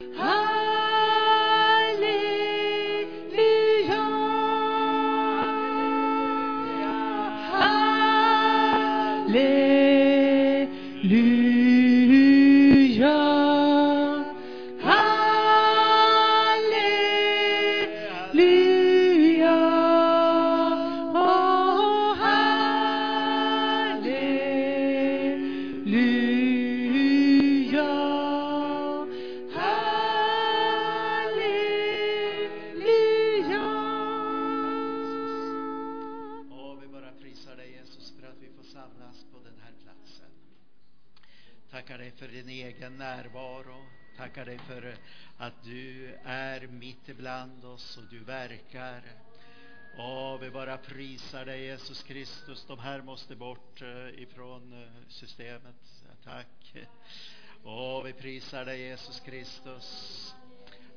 Ja, tackar. Åh, vi bara prisar dig Jesus Kristus. De här måste bort eh, ifrån eh, systemet. Tack. Åh, vi prisar dig Jesus Kristus.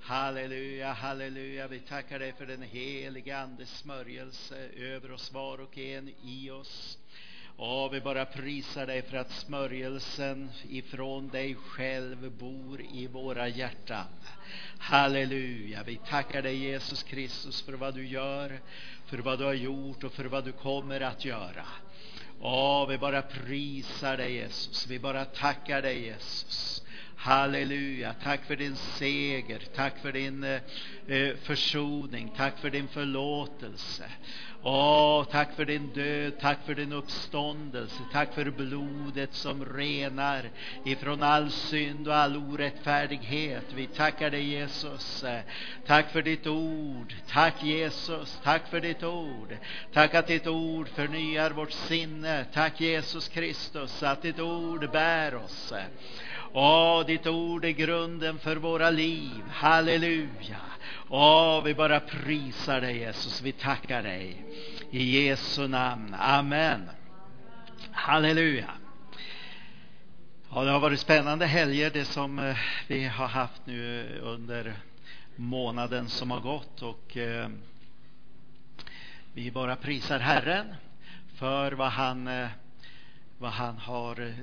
Halleluja, halleluja. Vi tackar dig för den heliga Andes smörjelse över oss var och en i oss. Ja, vi bara prisar dig för att smörjelsen ifrån dig själv bor i våra hjärtan. Halleluja. Vi tackar dig Jesus Kristus för vad du gör, för vad du har gjort och för vad du kommer att göra. Ja, vi bara prisar dig Jesus. Vi bara tackar dig Jesus. Halleluja. Tack för din seger. Tack för din eh, eh försoning. Tack för din förlåtelse. Åh, tack för din död. Tack för din uppståndelse. Tack för blodet som renar ifrån all synd och all orättfärdighet. Vi tackar dig Jesus. Tack för ditt ord. Tack Jesus. Tack för ditt ord. Tack att ditt ord förnyar vårt sinne. Tack Jesus Kristus att ditt ord bär oss. Åh, ditt ord är grunden för våra liv. Halleluja. Åh, vi bara prisar dig Jesus. Vi tackar dig. I Jesu namn. Amen. Halleluja. Ja, det har varit spännande helger det som eh, vi har haft nu eh, under månaden som har gått och eh, vi bara prisar Herren för vad han, eh, vad han har eh,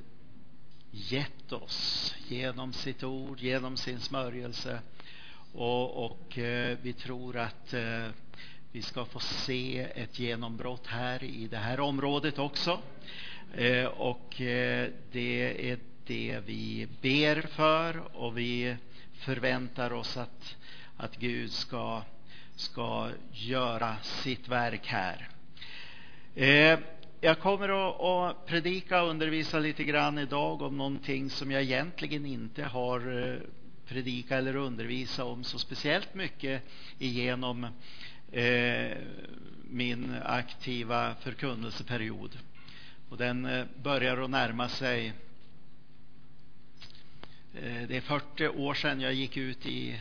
gett oss genom sitt ord, genom sin smörjelse. Och, och eh, vi tror att eh, vi ska få se ett genombrott här i det här området också. Eh, och eh, det är det vi ber för och vi förväntar oss att, att Gud ska, ska göra sitt verk här. Eh, jag kommer att, att predika och undervisa lite grann idag om någonting som jag egentligen inte har eh, predika eller undervisa om så speciellt mycket igenom eh, min aktiva förkunnelseperiod. Och den eh, börjar att närma sig eh, det är 40 år sedan jag gick ut i,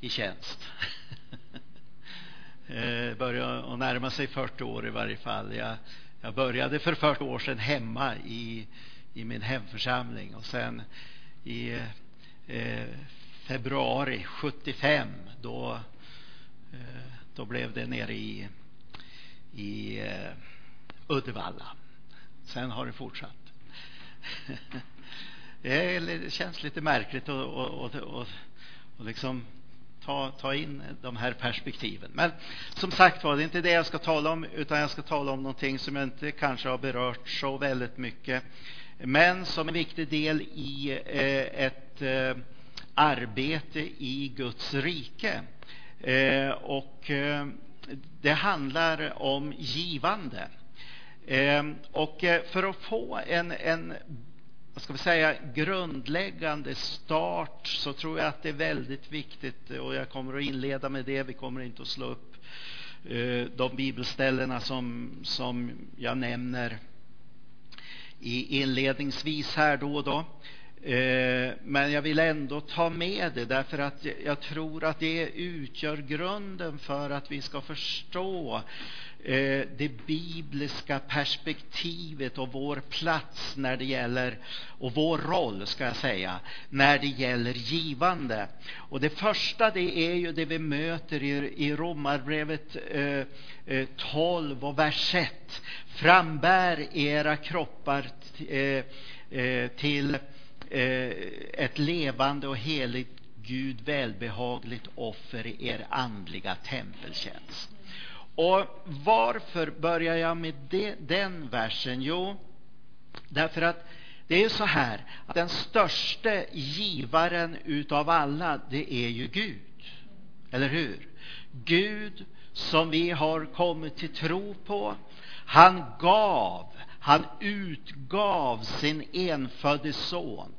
i tjänst. eh, börjar att närma sig 40 år i varje fall. Jag, jag började för 40 år sedan hemma i, i min hemförsamling och sen i eh, februari 75 då, eh, då blev det nere i, i eh, Uddevalla. Sen har det fortsatt. det känns lite märkligt att och, och, och, och liksom ta, ta in de här perspektiven. Men som sagt var, det är inte det jag ska tala om, utan jag ska tala om någonting som jag inte kanske har berört så väldigt mycket, men som en viktig del i eh, ett eh, arbete i Guds rike. Eh, och eh, det handlar om givande. Eh, och eh, för att få en, en vad ska vi säga, grundläggande start så tror jag att det är väldigt viktigt och jag kommer att inleda med det. Vi kommer inte att slå upp eh, de bibelställena som, som jag nämner i inledningsvis här då och då. Eh, men jag vill ändå ta med det därför att jag tror att det utgör grunden för att vi ska förstå Eh, det bibliska perspektivet och vår plats när det gäller, och vår roll ska jag säga, när det gäller givande. Och det första det är ju det vi möter i, i Romarbrevet eh, eh 12 och vers 1. Frambär era kroppar eh, till ett levande och heligt Gud välbehagligt offer i er andliga tempeltjänst. Och varför börjar jag med det, den versen? Jo, därför att det är ju så här att den största givaren utav alla, det är ju Gud. Eller hur? Gud som vi har kommit till tro på. Han gav, han utgav sin enfödde son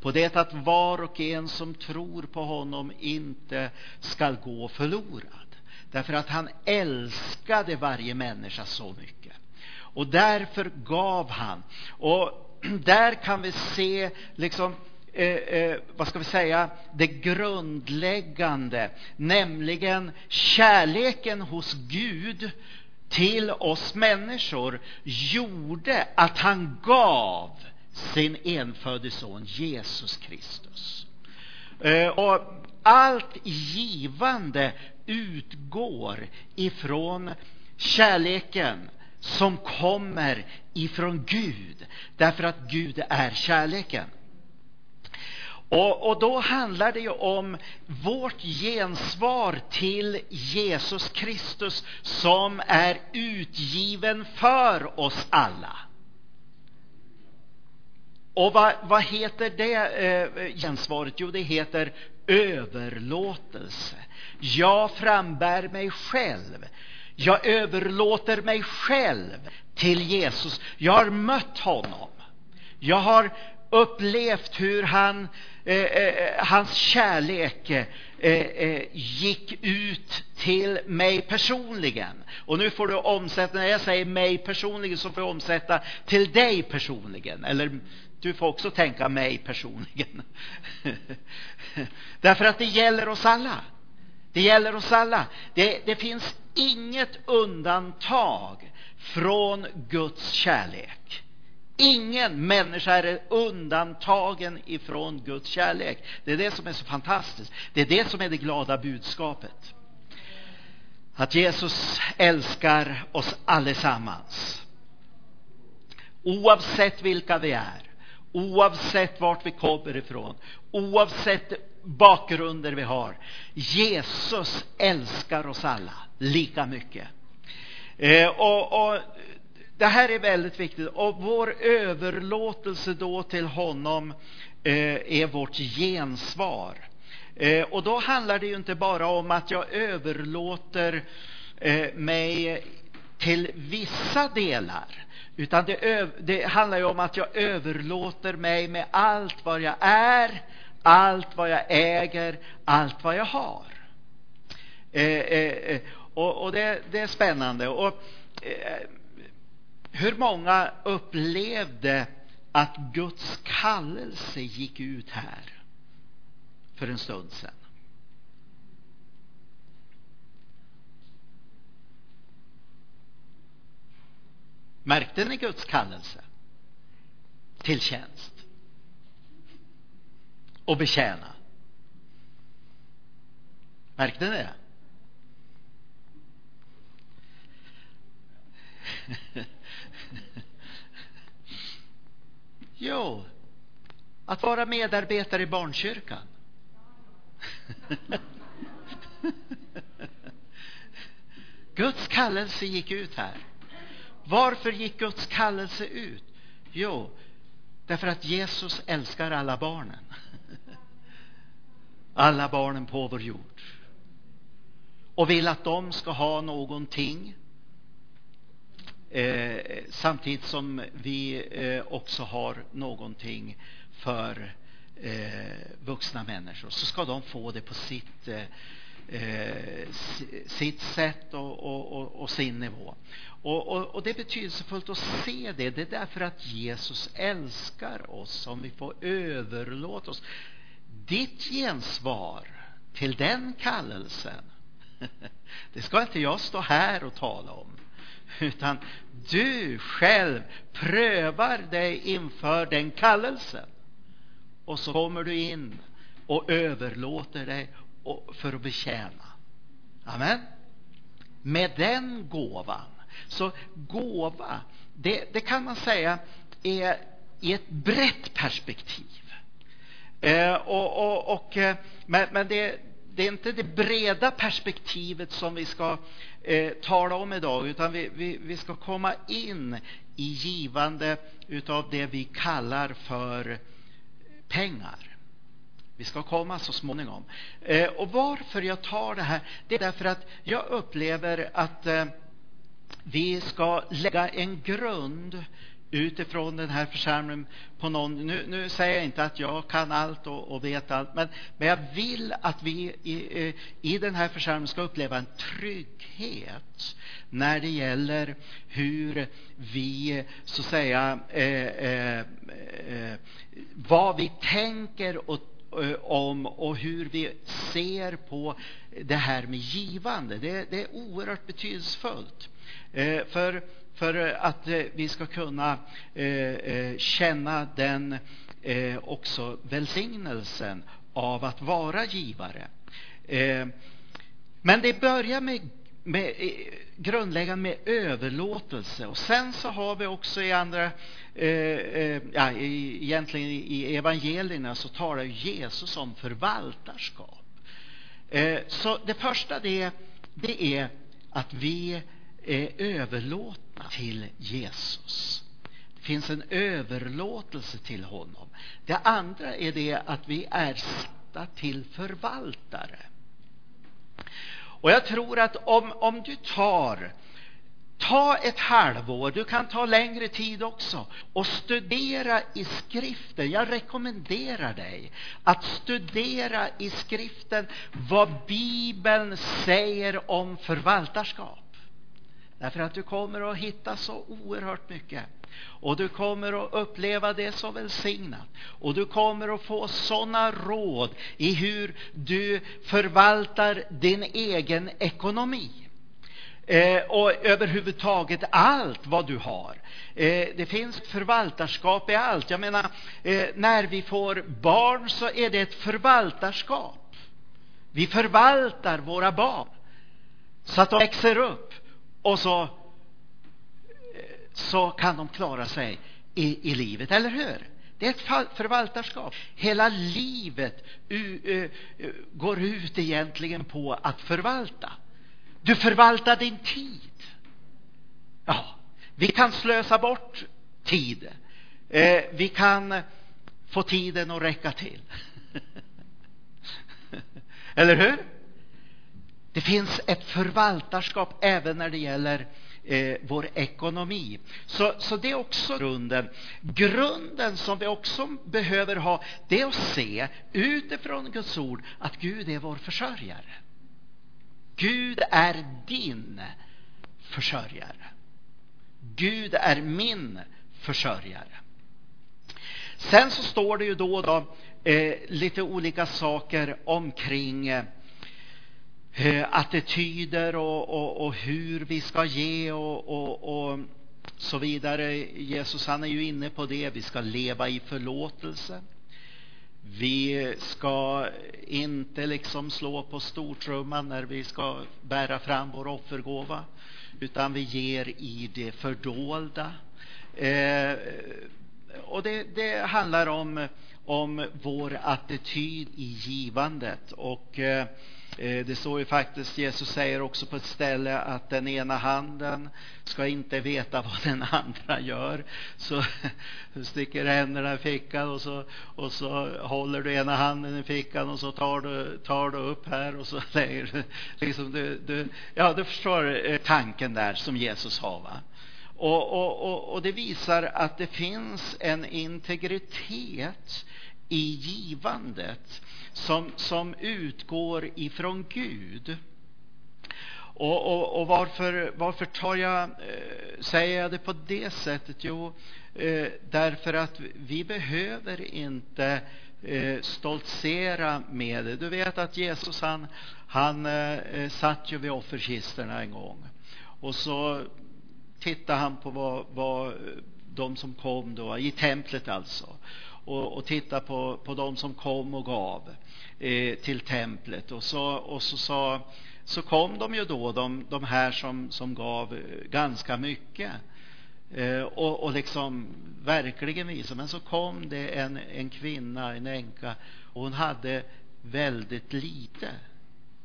på det att var och en som tror på honom inte skall gå förlorad. Därför att han älskade varje människa så mycket. Och därför gav han. Och där kan vi se liksom Eh, eh, vad ska vi säga, det grundläggande, nämligen kärleken hos Gud till oss människor gjorde att han gav sin enfödde son Jesus Kristus. Eh, och allt givande utgår ifrån kärleken som kommer ifrån Gud, därför att Gud är kärleken. Och, och, då handlar det ju om vårt gensvar till Jesus Kristus som är utgiven för oss alla. Och vad, vad heter det eh, gensvaret? Jo, det heter överlåtelse. Jag frambär mig själv. Jag överlåter mig själv till Jesus. Jag har mött honom. Jag har upplevt hur han, eh, eh, hans kärlek eh, eh, gick ut till mig personligen. Och nu får du omsätta, när jag säger mig personligen så får jag omsätta till dig personligen. Eller du får också tänka mig personligen. Därför att det gäller oss alla. Det gäller oss alla. Det, det finns inget undantag från Guds kärlek. Ingen människa är undantagen ifrån Guds kärlek. Det är det som är så fantastiskt. Det är det som är det glada budskapet. Att Jesus älskar oss allesammans. Oavsett vilka vi är, oavsett vart vi kommer ifrån, oavsett bakgrunder vi har. Jesus älskar oss alla lika mycket. Eh, och, och det här är väldigt viktigt och vår överlåtelse då till honom eh, är vårt gensvar. Eh, och då handlar det ju inte bara om att jag överlåter eh, mig till vissa delar. Utan det, det, handlar ju om att jag överlåter mig med allt vad jag är, allt vad jag äger, allt vad jag har. Eh, eh, eh och, och det, det, är spännande. Och, eh, hur många upplevde att Guds kallelse gick ut här för en stund sedan? Märkte ni Guds kallelse till tjänst och betjäna? Märkte ni det? Jo, att vara medarbetare i barnkyrkan. Guds kallelse gick ut här. Varför gick Guds kallelse ut? Jo, därför att Jesus älskar alla barnen. Alla barnen på vår jord. Och vill att de ska ha någonting Eh, samtidigt som vi eh, också har någonting för eh, vuxna människor så ska de få det på sitt, eh, eh sitt sätt och, och, och, och sin nivå. Och, och, det är betydelsefullt att se det. Det är därför att Jesus älskar oss som vi får överlåta oss. Ditt gensvar till den kallelsen, det ska inte jag stå här och tala om utan du själv prövar dig inför den kallelsen. Och så kommer du in och överlåter dig för att betjäna. Amen. Med den gåvan. Så gåva, det, det kan man säga är i ett brett perspektiv. Eh, och, och, och, eh, men men det, det är inte det breda perspektivet som vi ska eh, tala om idag, utan vi, vi, vi ska komma in i givande utav det vi kallar för pengar. Vi ska komma så småningom. Eh, och varför jag tar det här, det är därför att jag upplever att eh, vi ska lägga en grund utifrån den här församlingen på någon, nu, nu säger jag inte att jag kan allt och, och vet allt, men, men jag vill att vi i, eh, i den här församlingen ska uppleva en trygghet när det gäller hur vi, så att säga, eh, eh, eh, vad vi tänker och Eh, om och hur vi ser på det här med givande. Det, det är oerhört betydelsefullt. Eh, för för att eh, vi ska kunna eh, eh känna den eh, också välsignelsen av att vara givare. Men det börjar med, med eh, grundläggande med överlåtelse och sen så har vi också i andra, eh, eh, ja, egentligen i evangelierna så talar Jesus om förvaltarskap. Så det första det, det är att vi är överlåtna till Jesus. Det finns en överlåtelse till honom. Det andra är det att vi är satta till förvaltare. Och jag tror att om, om du tar Ta ett halvår, du kan ta längre tid också, och studera i skriften. Jag rekommenderar dig att studera i skriften vad Bibeln säger om förvaltarskap. Därför att du kommer att hitta så oerhört mycket. Och du kommer att uppleva det så välsignat. Och du kommer att få sådana råd i hur du förvaltar din egen ekonomi. Eh, och överhuvudtaget allt vad du har. Eh, det finns förvaltarskap i allt. Jag menar, eh, när vi får barn så är det ett förvaltarskap. Vi förvaltar våra barn så att de växer upp och så, så kan de klara sig i, i livet, eller hur? Det är ett förvaltarskap. Hela livet går ut egentligen på att förvalta. Du förvaltar din tid. Ja, vi kan slösa bort tid. Eh, vi kan få tiden att räcka till. Eller hur? Det finns ett förvaltarskap även när det gäller eh, vår ekonomi. Så, så det är också grunden. Grunden som vi också behöver ha, det är att se utifrån Guds ord att Gud är vår försörjare. Gud är din försörjare. Gud är min försörjare. Sen så står det ju då, då eh, lite olika saker omkring eh, Eh, Eh, attityder och, och, och, hur vi ska ge och, och, och så vidare. Jesus han är ju inne på det. Vi ska leva i förlåtelse. Vi ska inte liksom slå på stortrumman när vi ska bära fram vår offergåva, utan vi ger i det fördolda. Eh, och det, det, handlar om, om vår attityd i givandet. Och eh, Eh, Eh, det står ju faktiskt, Jesus säger också på ett ställe att den ena handen ska inte veta vad den andra gör. Så du sticker händerna i fickan och så, och så håller du ena handen i fickan och så tar du, tar du upp här och så lägger du, liksom du, du, ja du förstår eh, tanken där som Jesus har va. Och, och, och, och det visar att det finns en integritet i givandet som, som utgår ifrån Gud. Och, och, och varför, varför tar jag, eh, säger jag det på det sättet? Jo, eh, därför att vi behöver inte eh, stoltsera med det. Du vet att Jesus han, han satt ju vid offerkisterna en gång och så tittade han på vad, vad de som kom då, i templet alltså och, och titta på, på de som kom och gav eh, till templet. Och så, och så, sa, så kom de ju då, de, de här som, som gav eh, ganska mycket. eh, och, och liksom verkligen visade. Men så kom det en, en kvinna, en änka, och hon hade väldigt lite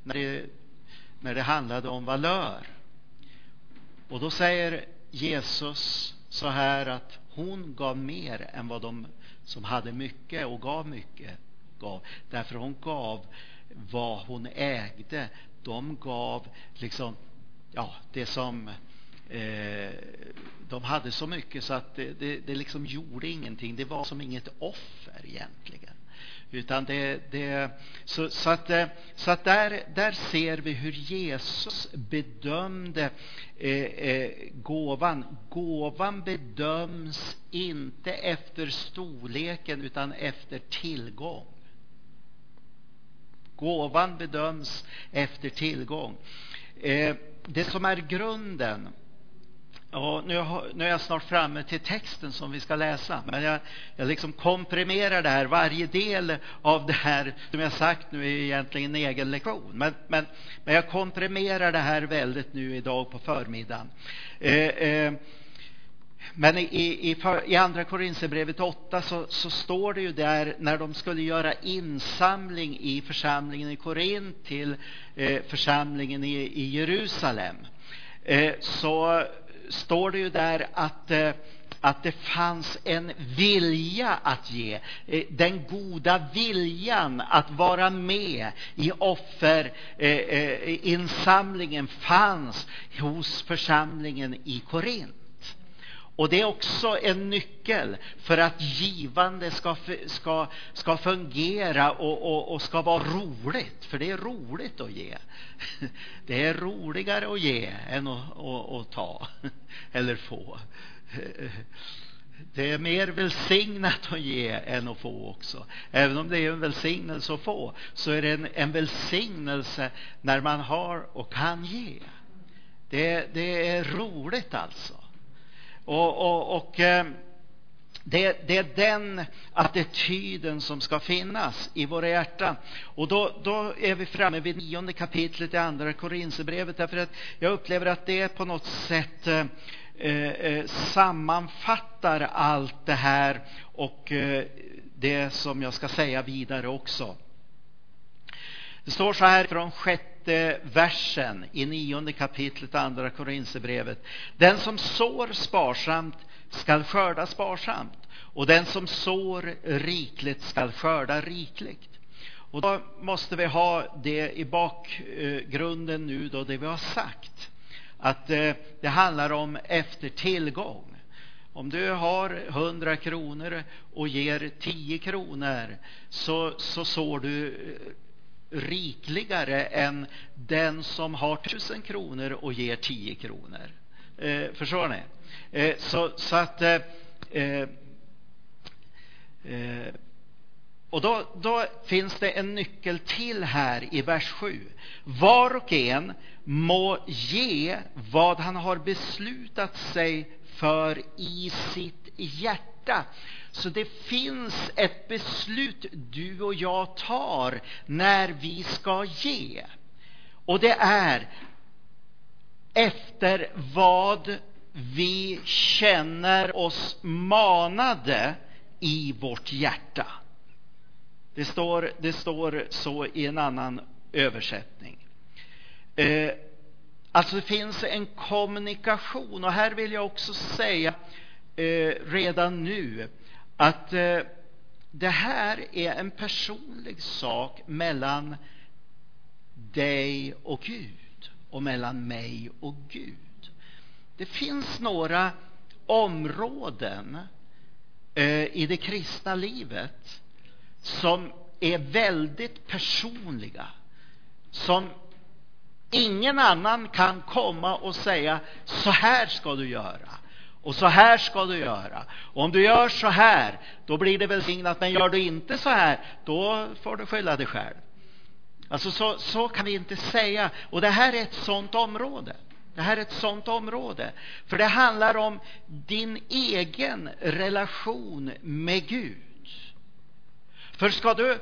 när det, när det handlade om valör. Och då säger Jesus så här att hon gav mer än vad de som hade mycket och gav mycket gav. Därför hon gav vad hon ägde. De gav liksom, ja, det som eh, de hade så mycket så att det, det, det liksom gjorde ingenting. Det var som inget offer egentligen. Utan det, det, så, så, att, eh, så att där, där ser vi hur Jesus bedömde eh, eh, gåvan. Gåvan bedöms inte efter storleken utan efter tillgång. Gåvan bedöms efter tillgång. Eh, det som är grunden Ja, nu, nu är jag snart framme till texten som vi ska läsa. Men jag, jag liksom komprimerar det här. Varje del av det här, som jag sagt nu, är egentligen en egen lektion. Men, men, men jag komprimerar det här väldigt nu idag på förmiddagen. Eh, eh, men i, i, i Andra Korinthierbrevet 8 så, så, står det ju där när de skulle göra insamling i församlingen i Korint till eh, församlingen i, i Jerusalem. Eh, så står det ju där att eh, att det fanns en vilja att ge. Eh, den goda viljan att vara med i offerinsamlingen eh, fanns hos församlingen i Korint. Och det är också en nyckel för att givande ska, ska, ska fungera och, och, och, ska vara roligt. För det är roligt att ge. Det är roligare att ge än att, att, att ta eller få. Det är mer välsignat att ge än att få också. Även om det är en välsignelse att få så är det en, en välsignelse när man har och kan ge. Det, det är roligt alltså. Och, och, och eh, det, det, är den attityden som ska finnas i våra hjärtan. Och då, då är vi framme vid nionde kapitlet i Andra Korinthierbrevet därför att jag upplever att det på något sätt eh, eh, eh sammanfattar allt det här och eh, det som jag ska säga vidare också. Det står så här från sjätte versen i nionde kapitlet andra Korinthierbrevet. Den som sår sparsamt skall skörda sparsamt och den som sår rikligt skall skörda rikligt. Och då måste vi ha det i bakgrunden nu då det vi har sagt. Att eh, det handlar om efter tillgång. Om du har 100 kronor och ger 10 kronor så, så sår du eh, rikligare än den som har tusen kronor och ger tio kronor. Eh, förstår ni? Eh, så, så att eh, eh, eh och då, då, finns det en nyckel till här i vers 7. Var och en må ge vad han har beslutat sig för i sitt hjärta. Så det finns ett beslut du och jag tar när vi ska ge. Och det är efter vad vi känner oss manade i vårt hjärta. Det står, det står så i en annan översättning. Eh, alltså det finns en kommunikation och här vill jag också säga eh, redan nu att eh, det här är en personlig sak mellan dig och Gud och mellan mig och Gud. Det finns några områden eh, i det kristna livet som är väldigt personliga, som ingen annan kan komma och säga så här ska du göra. Och så här ska du göra. Och om du gör så här, då blir det välsignat. Men gör du inte så här, då får du skylla dig själv. Alltså så, så kan vi inte säga. Och det här är ett sånt område. Det här är ett sånt område. För det handlar om din egen relation med Gud. För ska du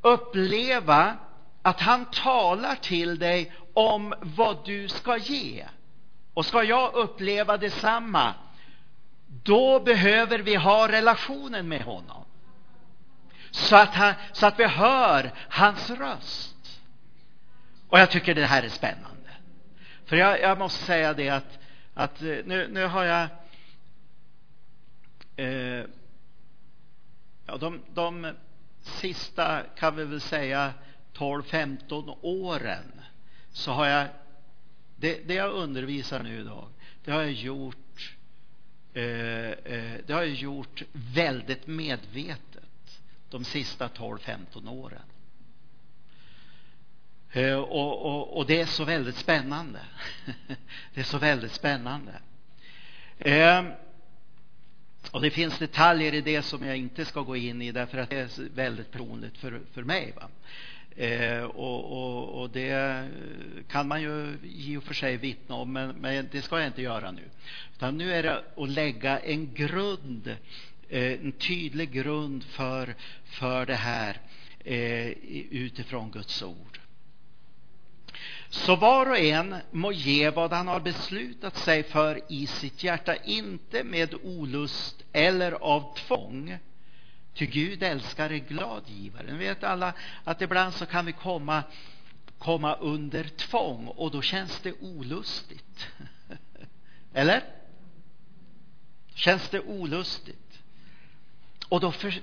uppleva att han talar till dig om vad du ska ge och ska jag uppleva detsamma då behöver vi ha relationen med honom. Så att, han, så att vi hör hans röst. Och jag tycker det här är spännande. För jag, jag måste säga det att, att eh, nu, nu har jag eh, ja, de, de sista, kan vi väl säga, 12-15 åren så har jag, det, det, jag undervisar nu idag, det har jag gjort, Eh, eh, det har jag gjort väldigt medvetet de sista 12-15 åren. Eh, och, och, och, det är så väldigt spännande. det är så väldigt spännande. Och det finns detaljer i det som jag inte ska gå in i därför att det är väldigt personligt för, för mig. Va? Eh, och, och, och, det kan man ju i och för sig vittna om, men, men, det ska jag inte göra nu. Utan nu är det att lägga en grund, eh, en tydlig grund för, för det här eh, utifrån Guds ord. Så var och en må ge vad han har beslutat sig för i sitt hjärta, inte med olust eller av tvång. Ty Gud älskar en glad givare. Ni vet alla att ibland så kan vi komma, komma under tvång och då känns det olustigt. Eller? Känns det olustigt? Och då, för,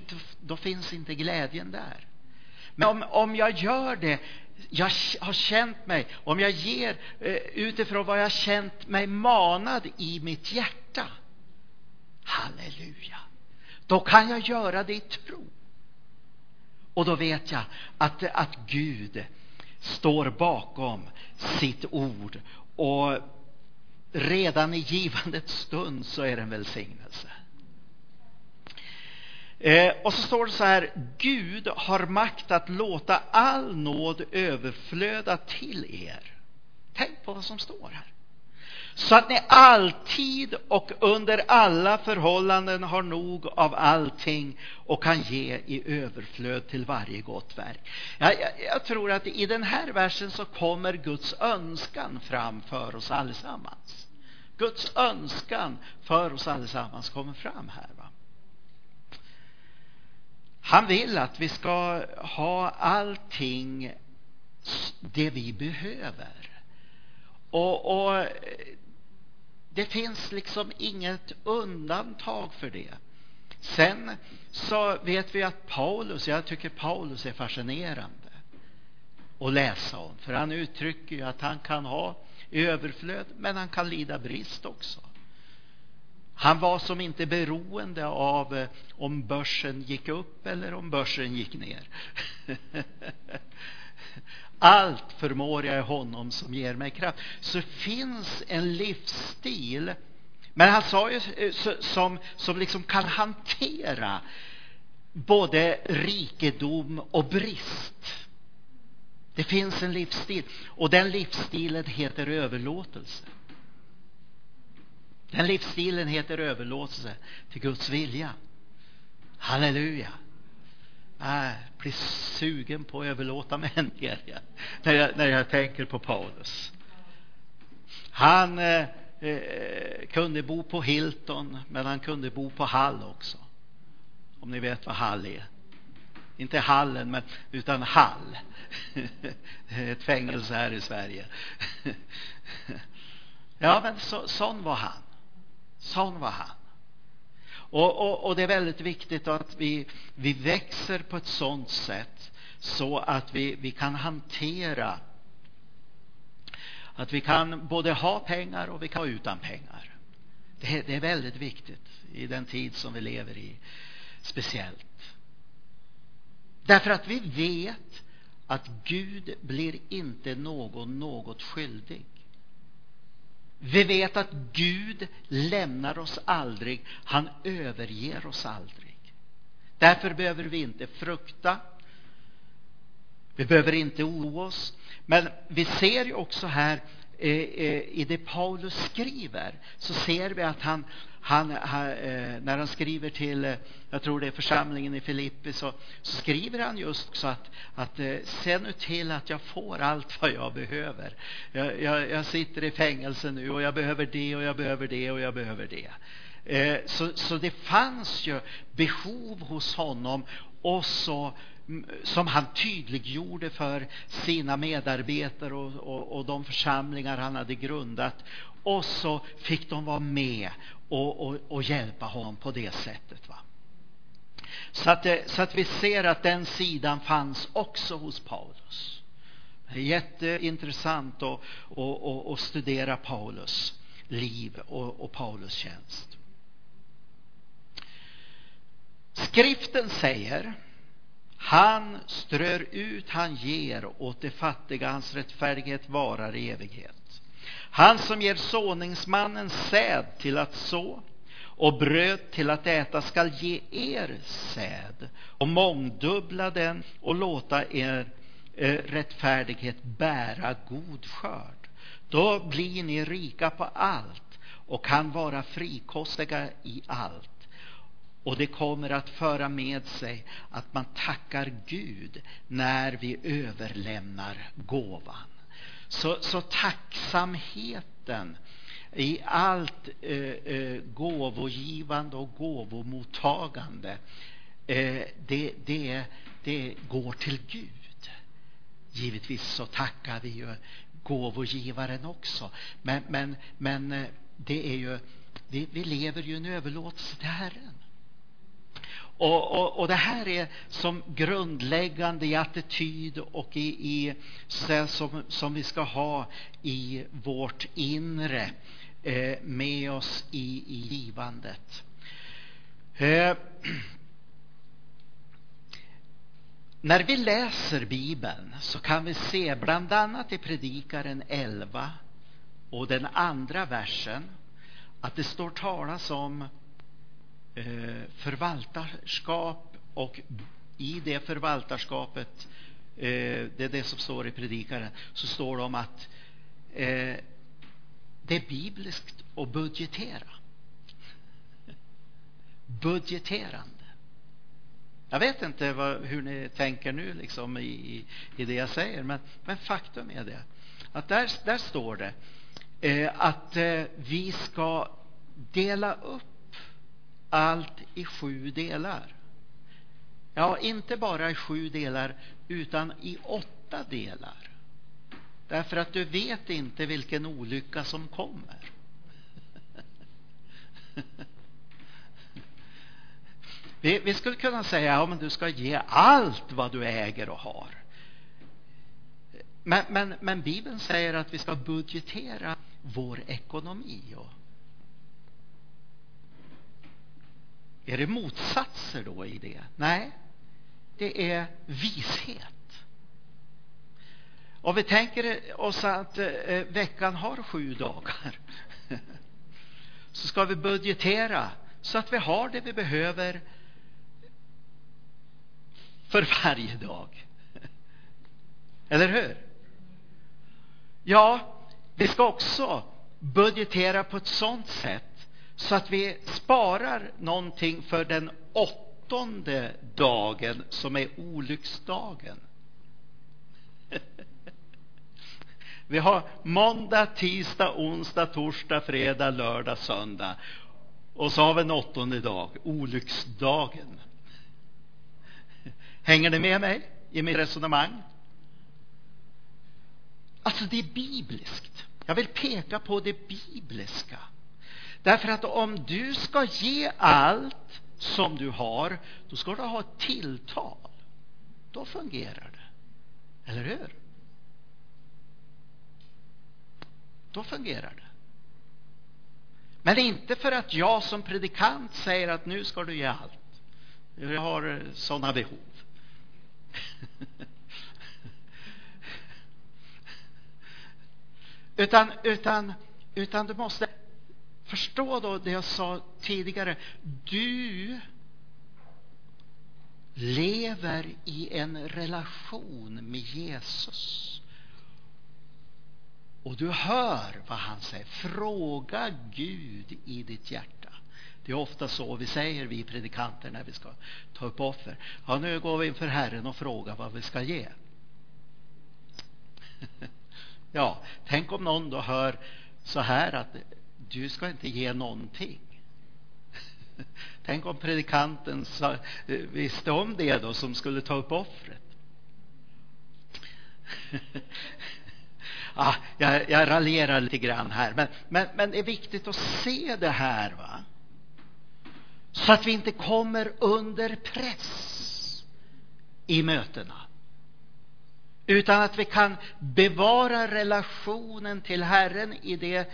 då, finns inte glädjen där. Men om, om jag gör det jag har känt mig, om jag ger eh, utifrån vad jag känt mig manad i mitt hjärta. Halleluja! Då kan jag göra det i tro. Och då vet jag att, att Gud står bakom sitt ord och redan i givandets stund så är det en välsignelse. Eh, och så står det så här, Gud har makt att låta all nåd överflöda till er. Tänk på vad som står här. Så att ni alltid och under alla förhållanden har nog av allting och kan ge i överflöd till varje gott verk. Jag, jag, jag tror att i den här versen så kommer Guds önskan fram för oss allesammans. Guds önskan för oss allesammans kommer fram här. Va? Han vill att vi ska ha allting det vi behöver. Och, och, det finns liksom inget undantag för det. Sen så vet vi att Paulus, jag tycker Paulus är fascinerande att läsa om. För han uttrycker ju att han kan ha överflöd, men han kan lida brist också. Han var som inte beroende av eh, om börsen gick upp eller om börsen gick ner. Allt förmår jag i honom som ger mig kraft. Så finns en livsstil, men han sa ju eh, som, som liksom kan hantera både rikedom och brist. Det finns en livsstil och den livsstilen heter överlåtelse. Den livsstilen heter överlåtelse till Guds vilja. Halleluja. Jag blir sugen på att överlåta mig än mer när jag, när jag tänker på Paulus. Han eh, eh, kunde bo på Hilton, men han kunde bo på Hall också. Om ni vet vad Hall är. Inte Hallen, men, utan Hall. Ett fängelse här i Sverige. Ja, men så, sån var han. Sån var han. Och, och, och, det är väldigt viktigt att vi, vi växer på ett sådant sätt så att vi, vi kan hantera att vi kan både ha pengar och vi kan vara utan pengar. Det, det är väldigt viktigt i den tid som vi lever i, speciellt. Därför att vi vet att Gud blir inte någon något skyldig. Vi vet att Gud lämnar oss aldrig. Han överger oss aldrig. Därför behöver vi inte frukta. Vi behöver inte oroa oss. Men vi ser ju också här eh, eh, i det Paulus skriver så ser vi att han, han, han eh, när han skriver till, eh, jag tror det är församlingen i Filippi, så, så skriver han just så att, att eh, se nu till att jag får allt vad jag behöver. Jag, jag, jag, sitter i fängelse nu och jag behöver det och jag behöver det och jag behöver det. Så, så det fanns ju behov hos honom och så mm, som han tydliggjorde för sina medarbetare och, och, och, de församlingar han hade grundat. Och så fick de vara med och, och, och hjälpa honom på det sättet. Va? Så, att, eh, så att vi ser att den sidan fanns också hos Paulus. Det är jätteintressant att, att, att studera Paulus liv och, och Paulus tjänst. Skriften säger han strör ut, han ger åt de fattiga, hans rättfärdighet varar i evighet. Han som ger såningsmannen säd till att så och bröd till att äta skall ge er säd och mångdubbla den och låta er eh, rättfärdighet bära god skörd. Då blir ni rika på allt och kan vara frikostiga i allt och det kommer att föra med sig att man tackar Gud när vi överlämnar gåvan. Så, så tacksamheten i allt eh, eh, gåvogivande och gåvomottagande eh, det, det, det går till Gud. Givetvis så tackar vi ju gåvogivaren också. Men, men, men eh, det är ju, vi, vi lever ju i en överlåtelse till Herren. Och, och, och, det här är som grundläggande i attityd och i, i som, som vi ska ha i vårt inre eh, med oss i, i givandet. Eh, när vi läser Bibeln så kan vi se bland annat i Predikaren 11 och den andra versen att det står talas om Eh, förvaltarskap och i det förvaltarskapet, eh, det är det som står i predikaren, så står det om att eh, det är bibliskt att budgetera. Budgeterande. Jag vet inte vad, hur ni tänker nu liksom i, i det jag säger, men, men faktum är det att där, där står det eh, att eh, vi ska dela upp allt i sju delar. Ja, inte bara i sju delar, utan i åtta delar. Därför att du vet inte vilken olycka som kommer. Vi, vi skulle kunna säga att ja, du ska ge allt vad du äger och har. Men, men, men Bibeln säger att vi ska budgetera vår ekonomi. Och Är det motsatser då i det? Nej, det är vishet. Om vi tänker oss att eh, veckan har sju dagar så ska vi budgetera så att vi har det vi behöver för varje dag. Eller hur? Ja, vi ska också budgetera på ett sådant sätt så att vi sparar någonting för den åttonde dagen som är olycksdagen. Vi har måndag, tisdag, onsdag, torsdag, fredag, lördag, söndag. Och så har vi en åttonde dag, olycksdagen. Hänger ni med mig i mitt resonemang? Alltså, det är bibliskt. Jag vill peka på det bibliska. Därför att om du ska ge allt som du har, då ska du ha ett tilltal. Då fungerar det. Eller hur? Då fungerar det. Men inte för att jag som predikant säger att nu ska du ge allt. Jag har eh, sådana behov. utan, utan, utan du måste Förstå då det jag sa tidigare. Du lever i en relation med Jesus. Och du hör vad han säger. Fråga Gud i ditt hjärta. Det är ofta så vi säger, vi predikanter, när vi ska ta upp offer. Ja, nu går vi inför Herren och frågar vad vi ska ge. ja, tänk om någon då hör så här att du ska inte ge någonting. Tänk om predikanten sa, eh, visste om det då, som skulle ta upp offret. ah, jag, jag raljerar lite grann här, men, men, men det är viktigt att se det här. va Så att vi inte kommer under press i mötena. Utan att vi kan bevara relationen till Herren i det,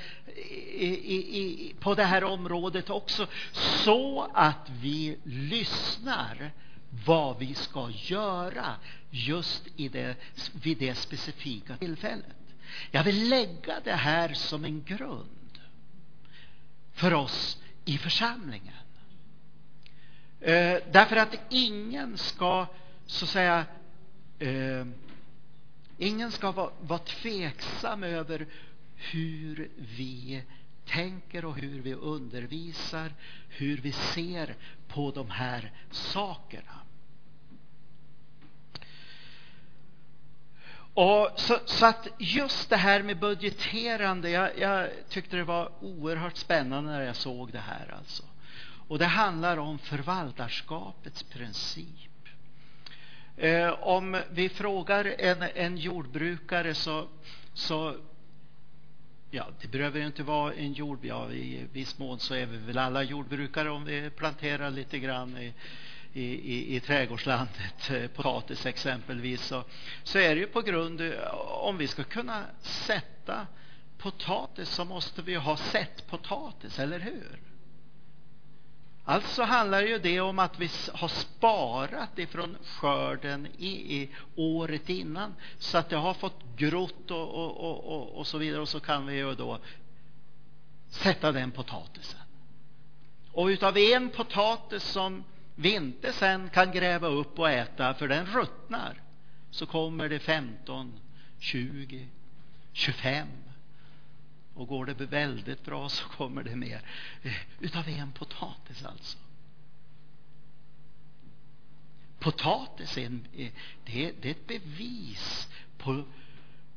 i, i, i, på det här området också. Så att vi lyssnar vad vi ska göra just i det, vid det specifika tillfället. Jag vill lägga det här som en grund för oss i församlingen. Eh, därför att ingen ska, så att säga, eh, ingen ska vara, vara tveksam över hur vi tänker och hur vi undervisar, hur vi ser på de här sakerna. Och så, så, att just det här med budgeterande, jag, jag, tyckte det var oerhört spännande när jag såg det här alltså. Och det handlar om förvaltarskapets princip. Eh, om vi frågar en, en jordbrukare så, så ja, det behöver ju inte vara en jord, ja, i viss mån så är vi väl alla jordbrukare om vi planterar lite grann i, i, i, i trädgårdslandet, eh, potatis exempelvis, så, så är det ju på grund, om vi ska kunna sätta potatis så måste vi ha sett potatis, eller hur? Alltså handlar ju det om att vi har sparat ifrån skörden i, i året innan så att det har fått grott och, och, och, och, så vidare och så kan vi ju då sätta den potatisen. Och utav en potatis som vi inte sen kan gräva upp och äta för den ruttnar så kommer det 15, 20, 25 och går det väldigt bra så kommer det mer eh, utav en potatis alltså. Potatis är, en, eh, det, är, det är ett bevis på,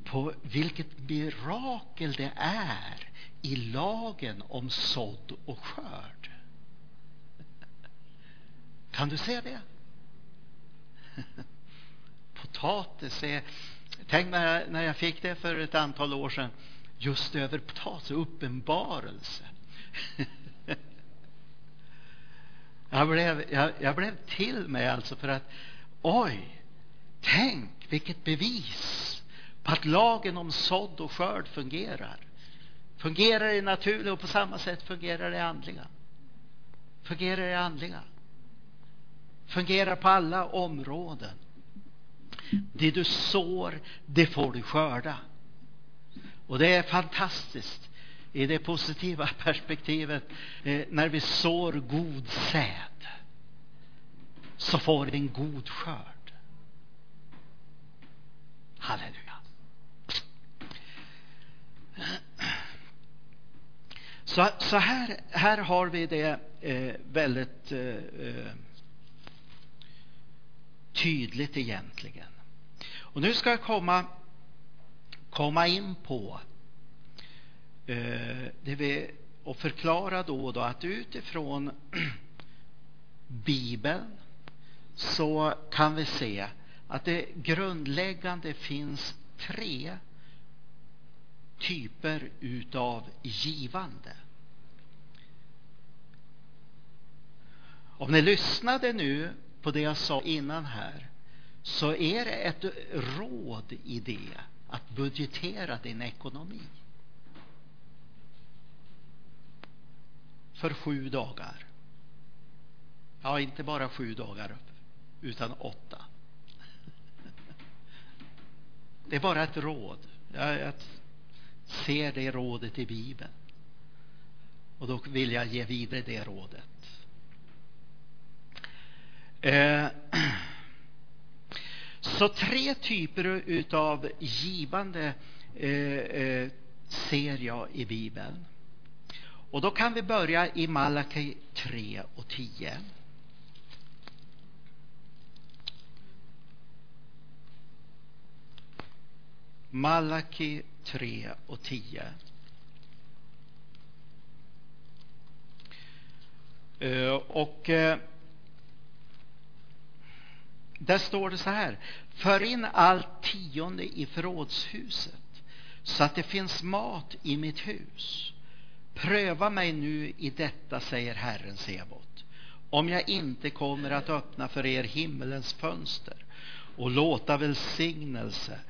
på vilket mirakel det är i lagen om sådd och skörd. Kan du se det? Potatis är... Tänk när jag, när jag fick det för ett antal år sedan. Just över potatis, uppenbarelse. jag, blev, jag, jag blev till mig alltså för att oj, tänk vilket bevis på att lagen om sådd och skörd fungerar. Fungerar i naturliga och på samma sätt fungerar det andliga. Fungerar det andliga fungerar på alla områden. Det du sår, det får du skörda. Och det är fantastiskt i det positiva perspektivet. Eh, när vi sår god säd så får vi en god skörd. Halleluja. Så, så här, här har vi det eh, väldigt eh, eh tydligt egentligen. Och nu ska jag komma, komma in på eh, det vi, och förklara då, och då att utifrån Bibeln så kan vi se att det grundläggande finns tre typer utav givande. Om ni lyssnade nu på det jag sa innan här så är det ett råd i det att budgetera din ekonomi. För sju dagar. Ja, inte bara sju dagar, utan åtta. Det är bara ett råd. Jag, jag ser det rådet i Bibeln. Och då vill jag ge vidare det rådet. Eh, så tre typer utav givande eh, eh, ser jag i Bibeln. Och då kan vi börja i Malaki 3 och 10. Malaki 3 och 10. Eh, och eh, där står det så här. För in allt tionde i förrådshuset så att det finns mat i mitt hus. Pröva mig nu i detta, säger Herren Sebot, om jag inte kommer att öppna för er himmelens fönster och låta välsignelse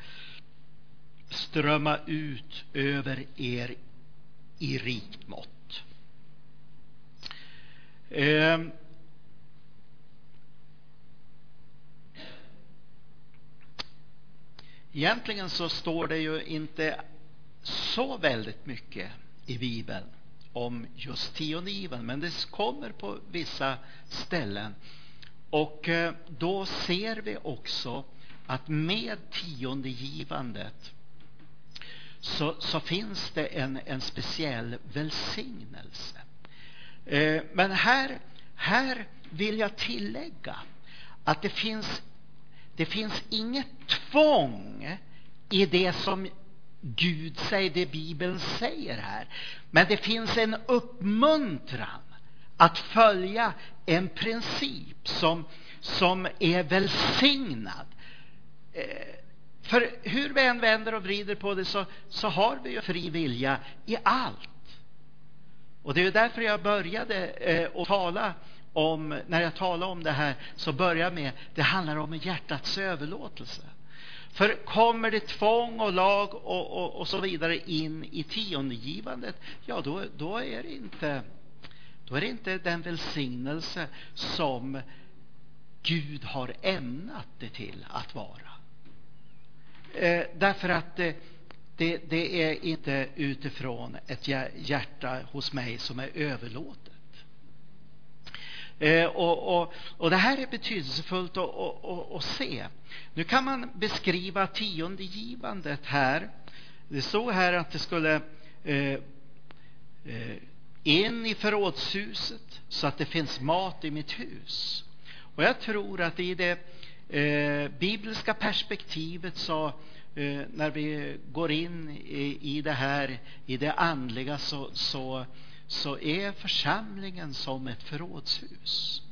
strömma ut över er i rikt mått. Eh, Egentligen så står det ju inte så väldigt mycket i Bibeln om just tiondegiven, men det kommer på vissa ställen. Och eh, då ser vi också att med tiondegivandet så, så finns det en, en speciell välsignelse. Eh, men här, här vill jag tillägga att det finns, det finns inget tvång i det som Gud säger, det Bibeln säger här. Men det finns en uppmuntran att följa en princip som, som är välsignad. Eh, för hur vi än vänder och vrider på det så, så har vi ju fri vilja i allt. Och det är därför jag började eh, att tala om, när jag talar om det här, så börjar jag med, det handlar om hjärtats överlåtelse. För kommer det tvång och lag och, och, och så vidare in i tiondegivandet, ja då, då, är det inte, då är det inte den välsignelse som Gud har ämnat det till att vara. Eh, därför att eh, det, det, är inte utifrån ett hjärta hos mig som är överlåtet. Eh, och, och, och, det här är betydelsefullt att, att, att, se. Nu kan man beskriva tiondegivandet här. Det står här att det skulle eh, eh, in i förrådshuset så att det finns mat i mitt hus. Och jag tror att i det eh, bibliska perspektivet så eh, när vi går in i, i det här, i det andliga så, så så är församlingen som ett förrådshus.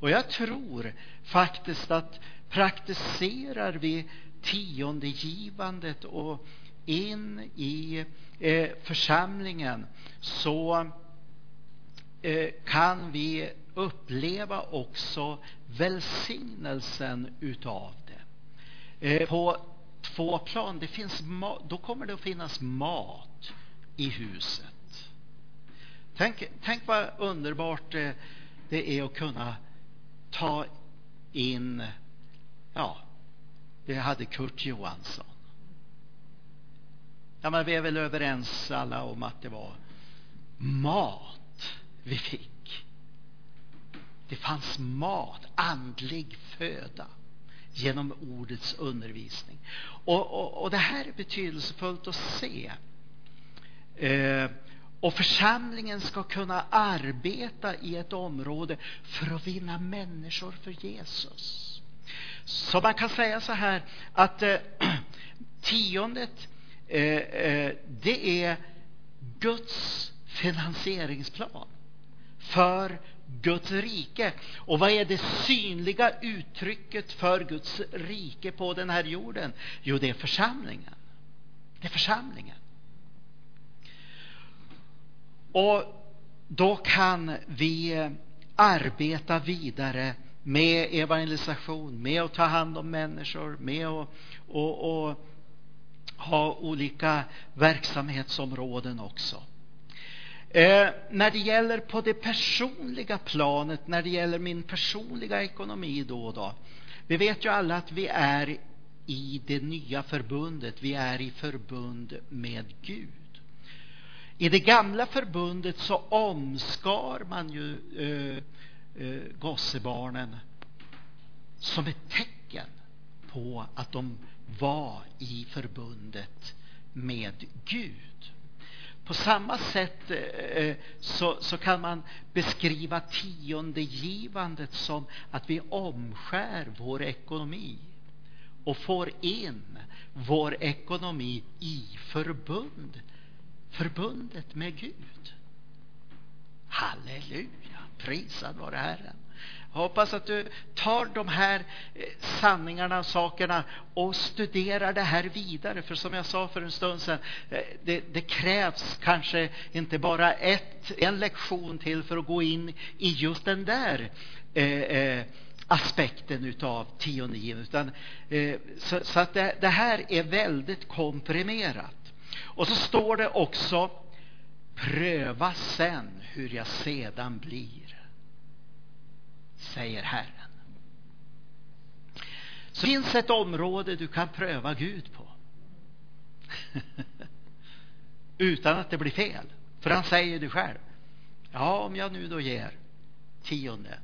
Och jag tror faktiskt att praktiserar vi tiondegivandet och in i eh, församlingen så eh, kan vi uppleva också välsignelsen utav det. Eh, på två plan. Det finns då kommer det att finnas mat i huset. Tänk, tänk vad underbart eh, det, är att kunna ta in, ja, vi hade Kurt Johansson. Ja, men vi är väl överens alla om att det var mat vi fick. Det fanns mat, andlig föda genom ordets undervisning. Och, och, och det här är betydelsefullt att se. Eh, och församlingen ska kunna arbeta i ett område för att vinna människor för Jesus. Så man kan säga så här att eh, tiondet eh, eh, det är Guds finansieringsplan för Guds rike. Och vad är det synliga uttrycket för Guds rike på den här jorden? Jo, det är församlingen. Det är församlingen. Och då kan vi eh, arbeta vidare med evangelisation, med att ta hand om människor, med att och, och ha olika verksamhetsområden också. Eh, när det gäller på det personliga planet, när det gäller min personliga ekonomi då och då. Vi vet ju alla att vi är i det nya förbundet. Vi är i förbund med Gud. I det gamla förbundet så omskar man ju eh, eh, gossebarnen som ett tecken på att de var i förbundet med Gud. På samma sätt eh, eh så, så, kan man beskriva tiondegivandet som att vi omskär vår ekonomi och får in vår ekonomi i förbund förbundet med Gud. Halleluja! Prisad vare Herren. Jag hoppas att du tar de här eh, sanningarna och sakerna och studerar det här vidare. För som jag sa för en stund sedan, eh, det, det krävs kanske inte bara ett, en lektion till för att gå in i just den där eh, eh aspekten utav tionde utan eh, så, så, att det, det här är väldigt komprimerat. Och så står det också pröva sen hur jag sedan blir, säger Herren. Så finns ett område du kan pröva Gud på. Utan att det blir fel. För han säger det själv. Ja, om jag nu då ger tiondet.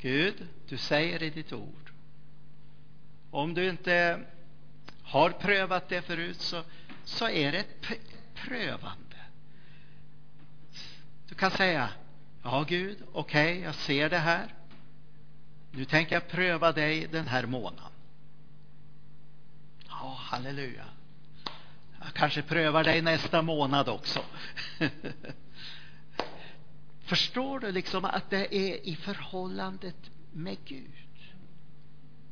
Gud, du säger i ditt ord. Om du inte har prövat det förut så, så är det ett prövande. Du kan säga, ja Gud, okej, okay, jag ser det här. Nu tänker jag pröva dig den här månaden. Ja, halleluja. Jag kanske prövar dig nästa månad också. Förstår du liksom att det är i förhållandet med Gud?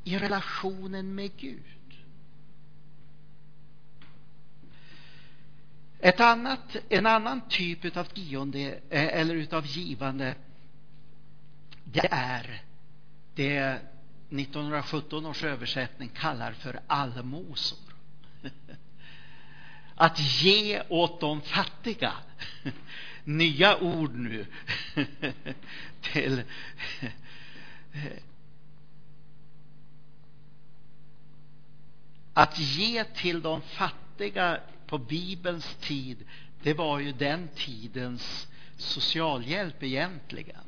I relationen med Gud. Ett annat, en annan typ av tionde eh, eller utav givande det är det 1917 års översättning kallar för allmosor. Att ge åt de fattiga nya ord nu till att ge till de fattiga på Bibelns tid, det var ju den tidens socialhjälp egentligen.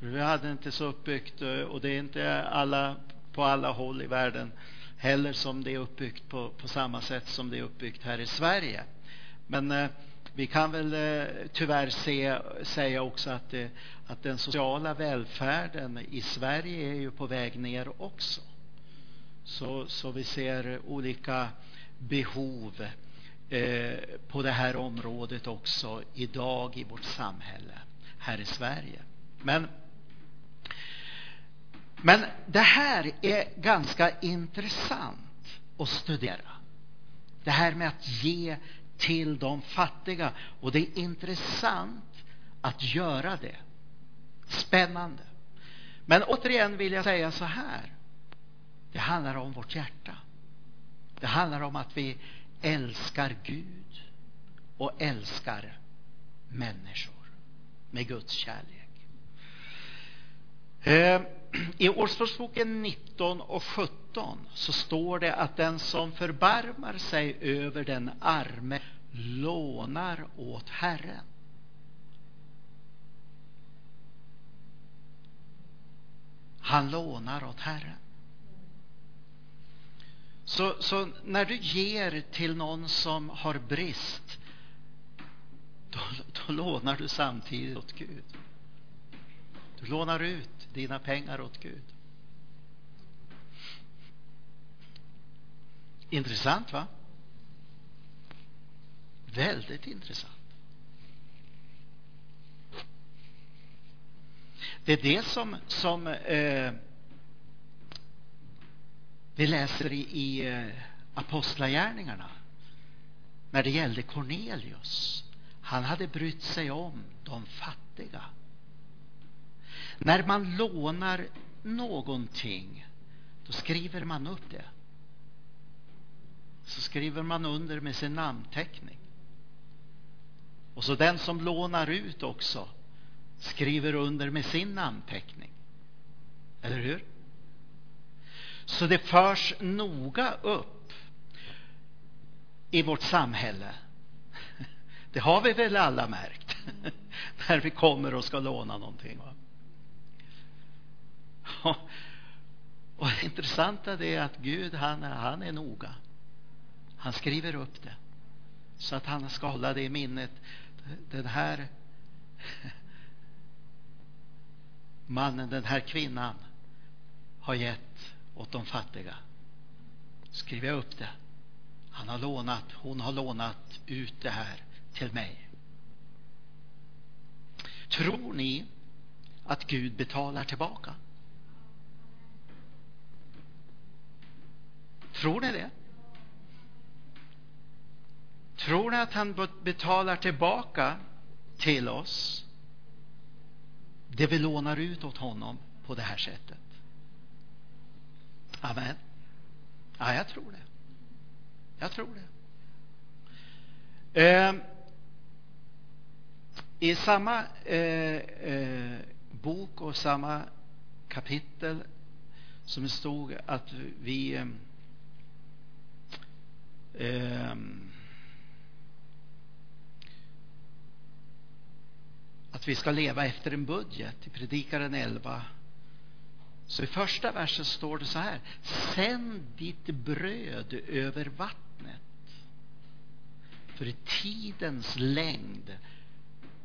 För vi hade inte så uppbyggt, och det är inte alla på alla håll i världen heller som det är uppbyggt på, på samma sätt som det är uppbyggt här i Sverige. Men eh, vi kan väl eh, tyvärr se, säga också att, eh, att den sociala välfärden i Sverige är ju på väg ner också. Så, så vi ser olika behov eh, på det här området också idag i vårt samhälle här i Sverige. Men, men det här är ganska intressant att studera. Det här med att ge till de fattiga. Och det är intressant att göra det. Spännande. Men återigen vill jag säga så här. Det handlar om vårt hjärta. Det handlar om att vi älskar Gud och älskar människor med Guds kärlek. Eh, I Ordspråksboken 19 och 17 så står det att den som förbarmar sig över den arme lånar åt Herren. Han lånar åt Herren. Så, så, när du ger till någon som har brist, då, då lånar du samtidigt åt Gud. Du lånar ut dina pengar åt Gud. Intressant, va? Väldigt intressant. Det är det som, som eh, vi läser i, i eh, Apostlagärningarna när det gällde Cornelius. Han hade brytt sig om de fattiga. När man lånar någonting, då skriver man upp det. Så skriver man under med sin namnteckning. Och så den som lånar ut också skriver under med sin namnteckning. Eller hur? Så det förs noga upp i vårt samhälle. Det har vi väl alla märkt när vi kommer och ska låna någonting. Va? Och det intressanta är att Gud, han, han är noga. Han skriver upp det så att han ska hålla det i minnet. Den här mannen, den här kvinnan har gett åt de fattiga. Skriver jag upp det. Han har lånat, hon har lånat ut det här till mig. Tror ni att Gud betalar tillbaka? Tror ni det? Tror ni att han betalar tillbaka till oss det vi lånar ut åt honom på det här sättet? Amen. Ja, jag tror det. Jag tror det. Eh, I samma eh, eh, bok och samma kapitel som det stod att vi eh, ehm, att vi ska leva efter en budget i Predikaren 11 så i första versen står det så här. Sänd ditt bröd över vattnet. För i tidens längd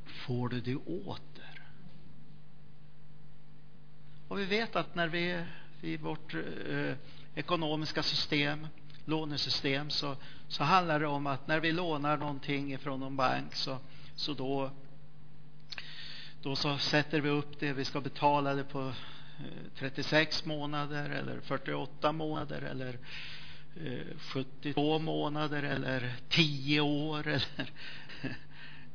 får du det åter. Och vi vet att när vi i vårt eh, ekonomiska system, lånesystem, så, så handlar det om att när vi lånar någonting ifrån någon bank så, så då, då så sätter vi upp det, vi ska betala det på Eh, 36 månader eller 48 månader eller eh, 72 månader eller 10 år eller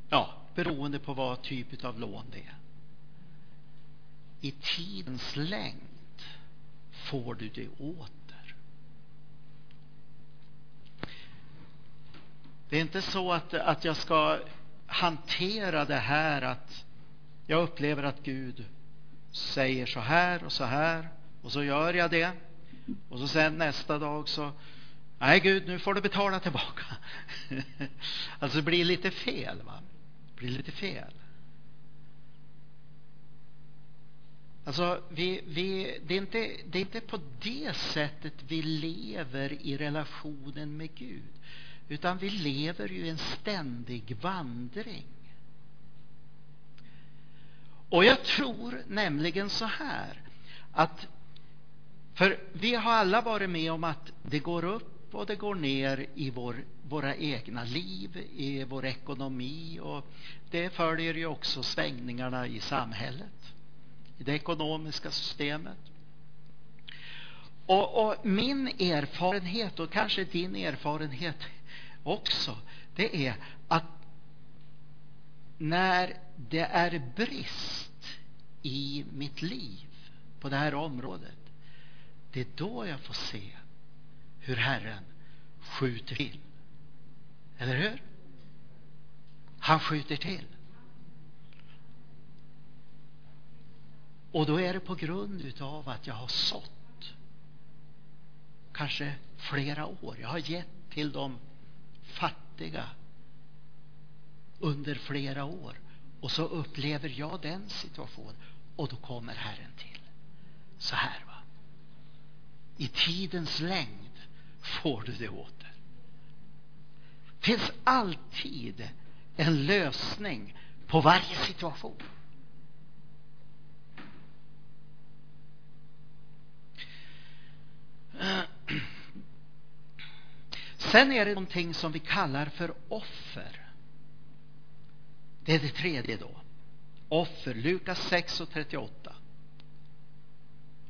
ja, beroende på vad typ av lån det är. I tidens längd får du det åter. Det är inte så att, att jag ska hantera det här att jag upplever att Gud säger så här och så här och så gör jag det. Och så sen nästa dag så Nej Gud, nu får du betala tillbaka. alltså det blir lite fel. va? Det blir lite fel. Alltså, vi, vi, det, är inte, det är inte på det sättet vi lever i relationen med Gud. Utan vi lever ju i en ständig vandring. Och jag tror nämligen så här att för vi har alla varit med om att det går upp och det går ner i vår, våra egna liv, i vår ekonomi och det följer ju också svängningarna i samhället, i det ekonomiska systemet. Och, och min erfarenhet och kanske din erfarenhet också, det är när det är brist i mitt liv på det här området, det är då jag får se hur Herren skjuter till. Eller hur? Han skjuter till. Och då är det på grund utav att jag har sått kanske flera år. Jag har gett till de fattiga under flera år. Och så upplever jag den situationen och då kommer Herren till. Så här va. I tidens längd får du det åter. Det finns alltid en lösning på varje situation. Sen är det någonting som vi kallar för offer. Det är det tredje då. Offer. Lukas 6 och 38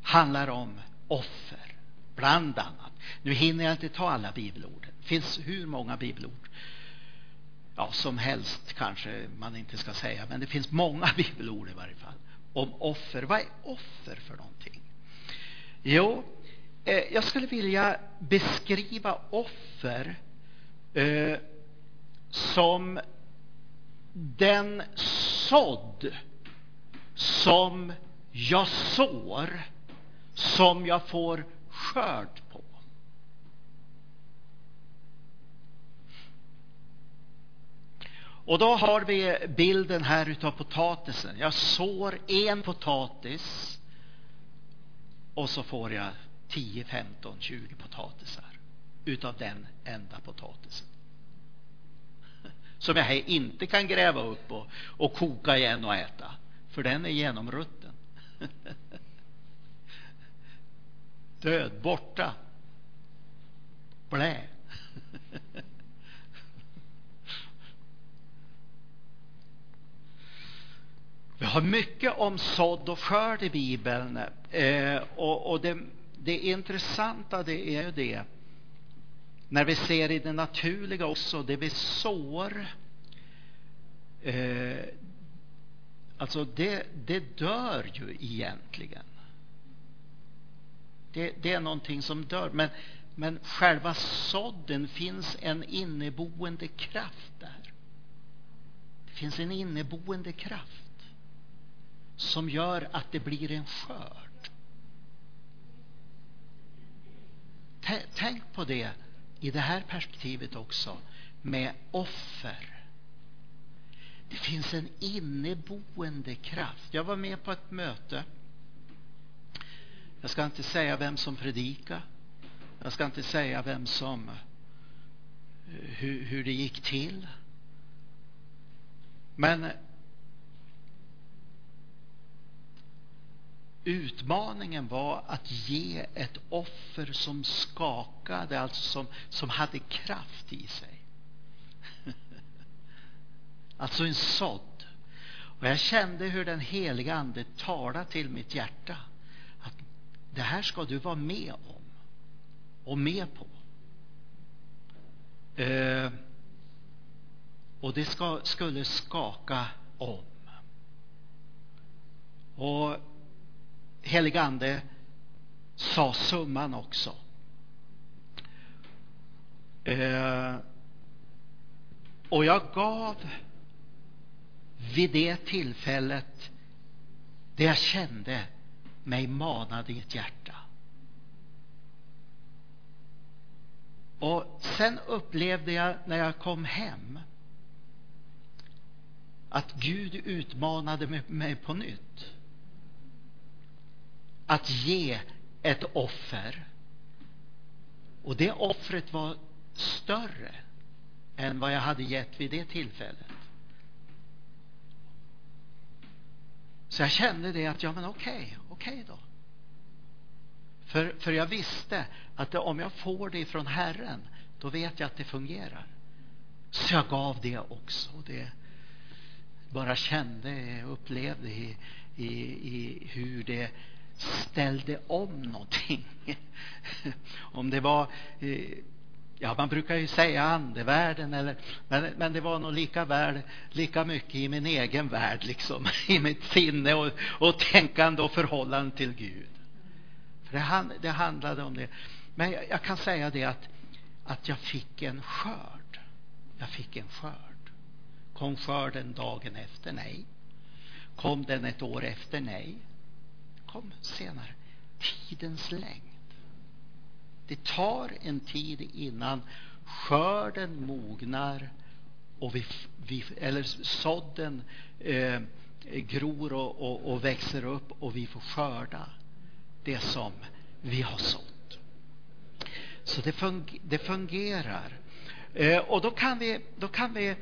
handlar om offer, bland annat. Nu hinner jag inte ta alla bibelord. Det finns hur många bibelord ja, som helst kanske man inte ska säga, men det finns många bibelord i varje fall om offer. Vad är offer för någonting? Jo, eh, jag skulle vilja beskriva offer eh, som den sådd som jag sår, som jag får skörd på. Och då har vi bilden här utav potatisen. Jag sår en potatis och så får jag 10, 15, 20 potatisar utav den enda potatisen som jag inte kan gräva upp och, och koka igen och äta. För den är genomrutten. Död, borta. Blä. har mycket om sådd och skörd i Bibeln. Eh, och, och det, det intressanta det är ju det, när vi ser i det naturliga också, det vi sår, eh, alltså det, det dör ju egentligen. Det, det är någonting som dör. Men, men själva sådden finns en inneboende kraft där. Det finns en inneboende kraft som gör att det blir en skörd. Tänk på det i det här perspektivet också med offer. Det finns en inneboende kraft. Jag var med på ett möte. Jag ska inte säga vem som predikade. Jag ska inte säga vem som eh, hur, hur det gick till. Men Utmaningen var att ge ett offer som skakade, alltså som, som hade kraft i sig. alltså en sådd. Och jag kände hur den heliga Ande talade till mitt hjärta. Att det här ska du vara med om. Och med på. Eh, och det ska, skulle skaka om. Och heligande sa summan också. Eh, och jag gav vid det tillfället det jag kände mig manad i ett hjärta. Och sen upplevde jag när jag kom hem att Gud utmanade mig på nytt att ge ett offer. Och det offret var större än vad jag hade gett vid det tillfället. Så jag kände det att, ja men okej, okay, okej okay då. För, för jag visste att det, om jag får det från Herren, då vet jag att det fungerar. Så jag gav det också. Det bara kände, upplevde i, i, i hur det ställde om någonting. om det var eh, Ja, man brukar ju säga andevärlden, eller, men, men det var nog lika, väl, lika mycket i min egen värld, liksom, i mitt sinne och, och tänkande och förhållande till Gud. För det, det handlade om det. Men jag, jag, kan säga det att, att jag fick en skörd. Jag fick en skörd. Kom skörden dagen efter? Nej. Kom den ett år efter? Nej kom senare. Tidens längd. Det tar en tid innan skörden mognar och vi, vi eller sådden eh, gror och, och, och, växer upp och vi får skörda det som vi har sått. Så det, fung, det fungerar. Eh, och då kan vi, då kan vi eh,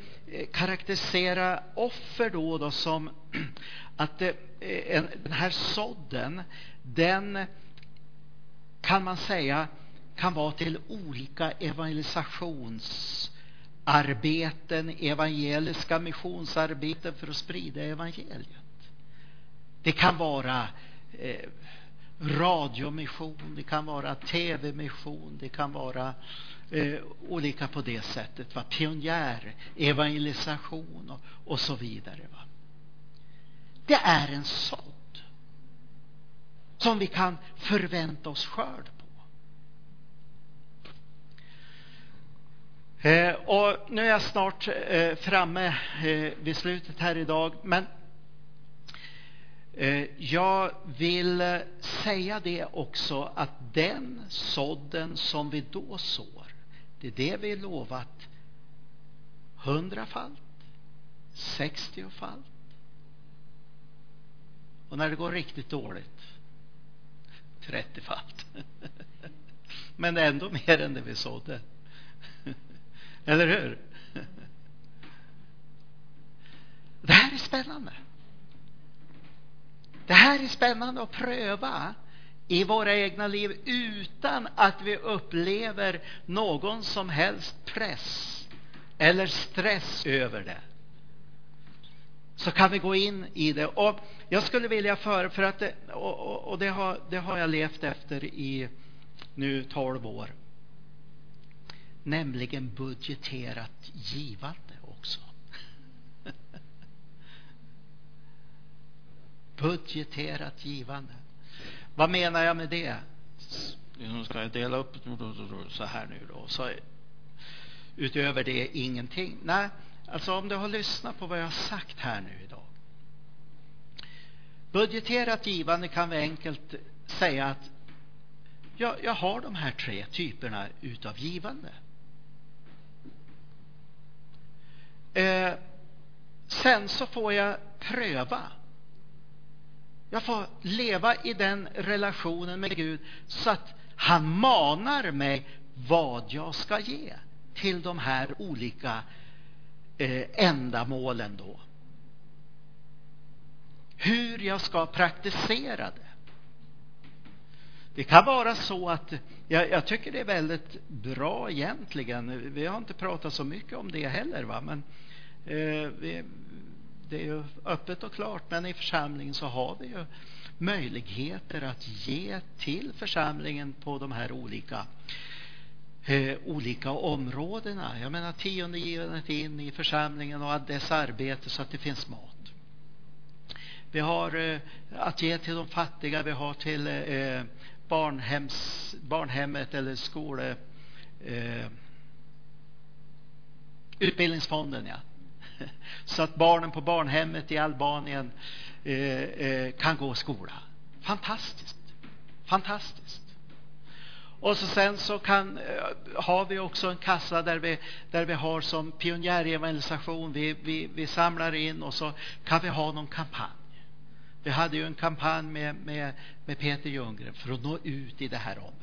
karaktärisera offer då, då som att eh, en, den här sådden, den kan man säga kan vara till olika evangelisationsarbeten, evangeliska missionsarbeten för att sprida evangeliet. Det kan vara eh, radiomission, det kan vara tv-mission, det kan vara eh, olika på det sättet. Va? Pionjär, evangelisation och, och så vidare. Va? Det är en sådd som vi kan förvänta oss skörd på. Eh, och nu är jag snart eh, framme eh, vid slutet här idag, men eh, jag vill säga det också att den sådden som vi då sår, det är det vi lovat hundrafalt, sextiofalt, och när det går riktigt dåligt, trettiofalt. Men ändå mer än det vi sådde. Eller hur? Det här är spännande. Det här är spännande att pröva i våra egna liv utan att vi upplever någon som helst press eller stress över det. så kan vi gå in i det. Och jag skulle vilja för, för att det, och, och det, har, det har jag levt efter i nu 12 år. Nämligen budgeterat givande också. budgeterat givande. Vad menar jag med det? Nu ska jag dela upp så här nu då. Så utöver det ingenting. Nej, alltså om du har lyssnat på vad jag har sagt här nu idag. Budgeterat givande kan vi enkelt säga att jag, jag har de här tre typerna utav givande. Eh, sen så får jag pröva. Jag får leva i den relationen med Gud så att han manar mig vad jag ska ge till de här olika eh, ändamålen då. Hur jag ska praktisera det. Det kan vara så att jag, jag, tycker det är väldigt bra egentligen. Vi har inte pratat så mycket om det heller, va? men eh, vi, det är ju öppet och klart. Men i församlingen så har vi ju möjligheter att ge till församlingen på de här olika eh, olika områdena. Jag menar tiondegivandet in i församlingen och dess arbete så att det finns mat. Vi har eh, att ge till de fattiga, vi har till eh, barnhems, barnhemmet eller skole... Eh, utbildningsfonden, ja. Så att barnen på barnhemmet i Albanien eh, eh, kan gå i skola. Fantastiskt. Fantastiskt. Och så sen så kan, eh, har vi också en kassa där vi, där vi har som pionjärevangelisation. Vi, vi, vi samlar in och så kan vi ha någon kampanj. Vi hade ju en kampanj med, med, med Peter Ljunggren för att nå ut i det här området.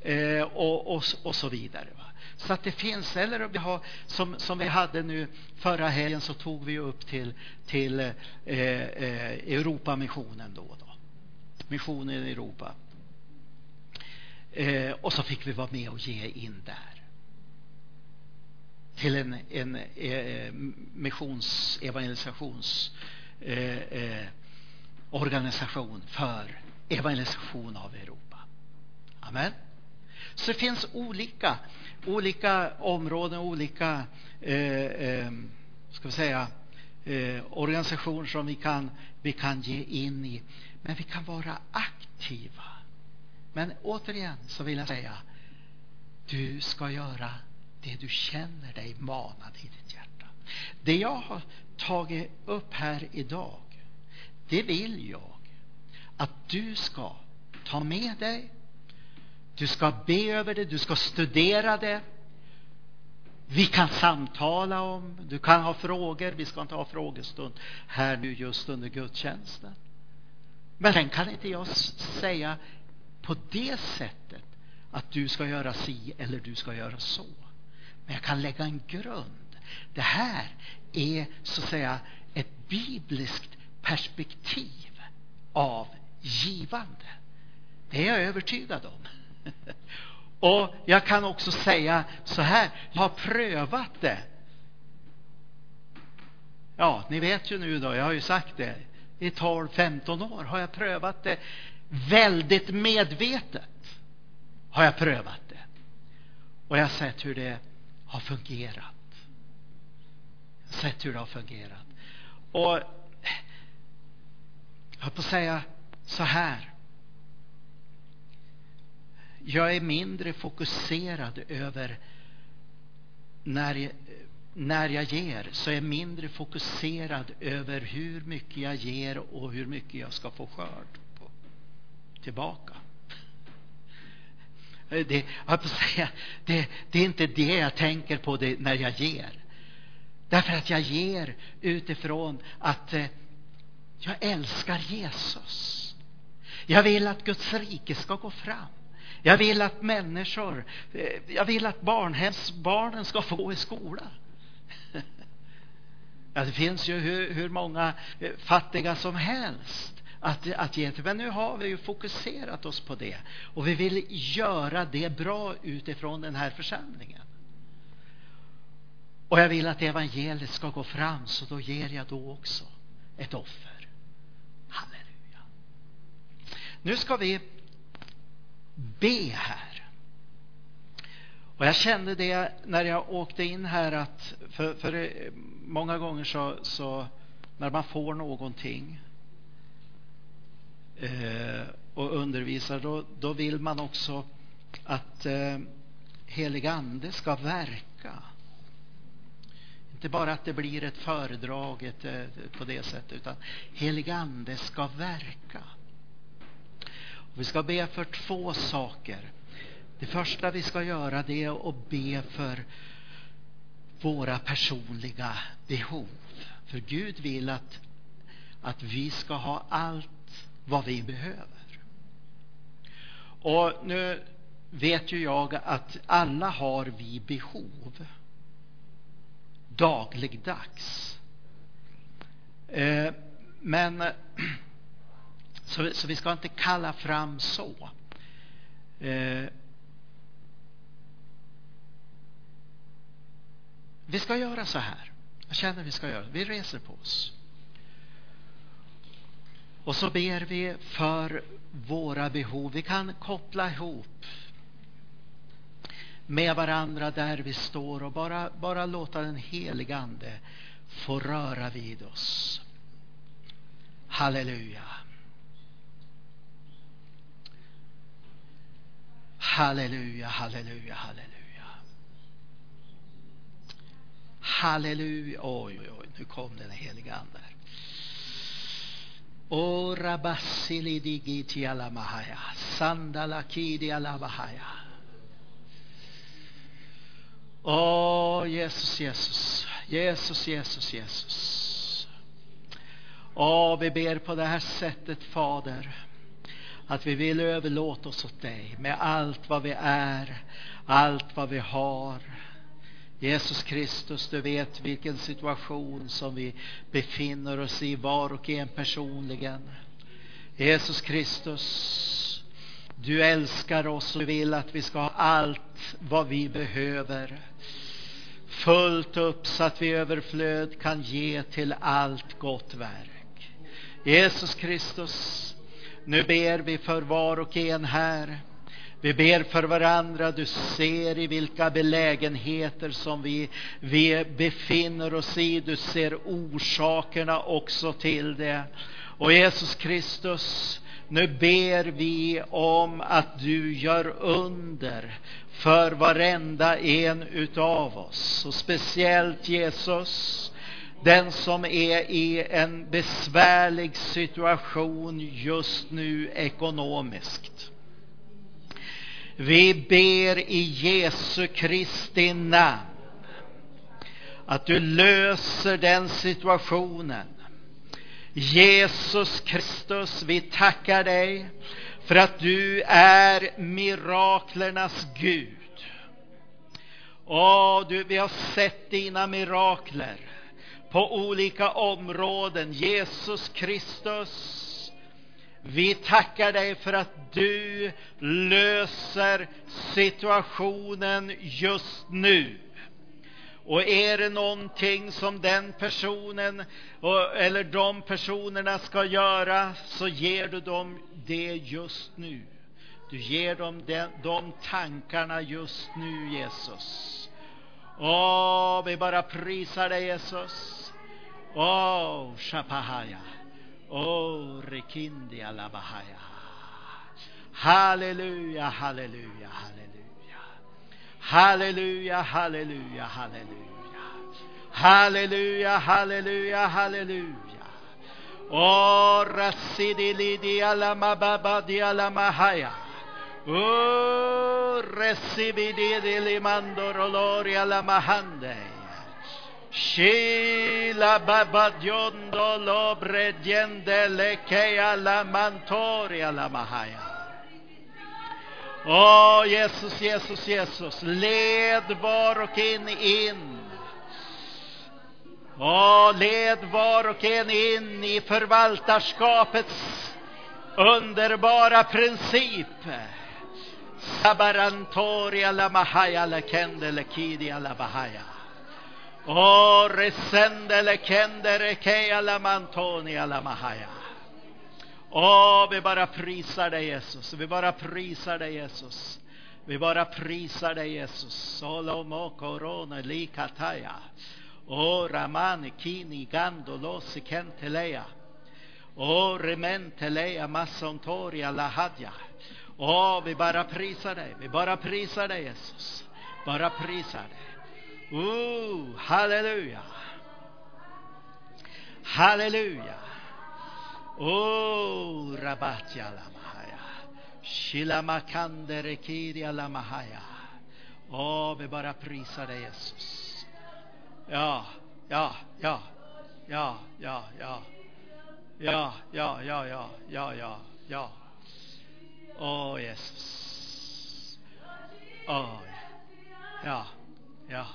Eh, och, och, och så vidare. Va? Så att det finns, eller vi har, som, som vi hade nu förra helgen så tog vi upp till, till eh, eh, Europamissionen då, då. Missionen i Europa. Eh, och så fick vi vara med och ge in där. Till en, en eh, missions, evangelisations eh, eh, organisation för evangelisation av Europa. Amen. Så det finns olika, olika områden, olika eh, eh, ska vi säga, eh, organisationer som vi kan, vi kan ge in i. Men vi kan vara aktiva. Men återigen så vill jag säga, du ska göra det du känner dig manad i ditt hjärta. Det jag har tagit upp här idag, det vill jag att du ska ta med dig. Du ska be över det, du ska studera det. Vi kan samtala om, du kan ha frågor, vi ska inte ha frågestund här nu just under gudstjänsten. Men sen kan inte jag säga på det sättet att du ska göra si eller du ska göra så. Men jag kan lägga en grund. Det här är så att säga ett bibliskt perspektiv av givande. Det är jag övertygad om. Och jag kan också säga så här, jag har prövat det. Ja, ni vet ju nu då, jag har ju sagt det. I 12-15 år har jag prövat det väldigt medvetet. Har jag prövat det. Och jag har sett hur det har fungerat sett hur det har fungerat. Och jag höll på att säga så här. Jag är mindre fokuserad över när jag, när jag ger så är jag mindre fokuserad över hur mycket jag ger och hur mycket jag ska få skörd på, tillbaka. Det, jag säga, det, det är inte det jag tänker på det när jag ger. Därför att jag ger utifrån att eh, jag älskar Jesus. Jag vill att Guds rike ska gå fram. Jag vill att människor, eh, jag vill att barnhemsbarnen ska få gå i skola. Ja, det finns ju hur, hur många eh, fattiga som helst att, att ge till. Men nu har vi ju fokuserat oss på det. Och vi vill göra det bra utifrån den här församlingen. Och jag vill att evangeliet ska gå fram, så då ger jag då också ett offer. Halleluja. Nu ska vi be här. Och jag kände det när jag åkte in här att, för, för eh, många gånger så, så när man får någonting eh, och undervisar, då, då vill man också att eh, helig ande ska verka. Inte bara att det blir ett föredrag ett, ett, på det sättet, utan helig ande ska verka. Vi ska be för två saker. Det första vi ska göra det är att be för våra personliga behov. För Gud vill att, att vi ska ha allt vad vi behöver. Och nu vet ju jag att alla har vi behov dagligdags. Eh, men så, så, vi ska inte kalla fram så. Eh, vi ska göra så här. Jag känner vi ska göra. Vi reser på oss. Och så ber vi för våra behov. Vi kan koppla ihop med varandra där vi står och bara, bara låta den helige Ande få röra vid oss. Halleluja. Halleluja, halleluja, halleluja. Halleluja. Oj, oj, oj, nu kom den helige Ande. Ora basili digiti alamahaya. Sandalakidi alamahaya. Åh, Jesus, Jesus. Jesus, Jesus, Jesus. Åh, vi ber på det här sättet, Fader, att vi vill överlåta oss åt dig med allt vad vi är, allt vad vi har. Jesus Kristus, du vet vilken situation som vi befinner oss i, var och en personligen. Jesus Kristus, du älskar oss och vill att vi ska ha allt vad vi behöver. Fullt upp så att vi överflöd kan ge till allt gott verk. Jesus Kristus, nu ber vi för var och en här. Vi ber för varandra. Du ser i vilka belägenheter som vi, vi befinner oss i. Du ser orsakerna också till det. Och Jesus Kristus, nu ber vi om att du gör under för varenda en utav oss. Och speciellt Jesus, den som är i en besvärlig situation just nu ekonomiskt. Vi ber i Jesu Kristi namn att du löser den situationen. Jesus Kristus, vi tackar dig för att du är miraklernas Gud. Åh, du, vi har sett dina mirakler på olika områden. Jesus Kristus, vi tackar dig för att du löser situationen just nu. Och är det någonting som den personen eller de personerna ska göra så ger du dem det just nu. Du ger dem de, de tankarna just nu, Jesus. Åh, vi bara prisar dig, Jesus. Åh, Shapahaya. Åh, Rekindi Alabahaya. Halleluja, halleluja, halleluja. Halleluja, halleluja, halleluja. Halleluja, halleluja, halleluja. Åh, Oh, Rasidilidi Alamababadi Alamahaya. Oh, Resibidi Limandorolori Alamahande. Shila babadiondo lo brediende lekea la mantoria la mahaya. Åh, oh, Jesus, Jesus, Jesus, led var och en in. Åh, oh, led var och en in i förvaltarskapets underbara princip. Sabarantoria la mahaya la kende la kidia la bahaya. O resendele kendere la mantoni la mahaya. Åh, oh, vi bara prisar dig Jesus. Vi bara prisar dig Jesus. Vi bara prisar dig Jesus. Solomo corona likataya. O ramani kini gandolo sikentelea. O rementelea massontoria lahadja. Åh, vi bara prisar dig. Vi bara prisar dig Jesus. Bara prisar dig. Oh, halleluja. Halleluja. Oh, rabatja lamahaya. Shilamakande rekiria lamahaya. Åh, vi bara prisar dig Jesus. Ja, ja, ja, ja, ja, ja. Ja, ja, ja, ja, ja, ja, ja. Åh, Jesus. Åh, ja, ja,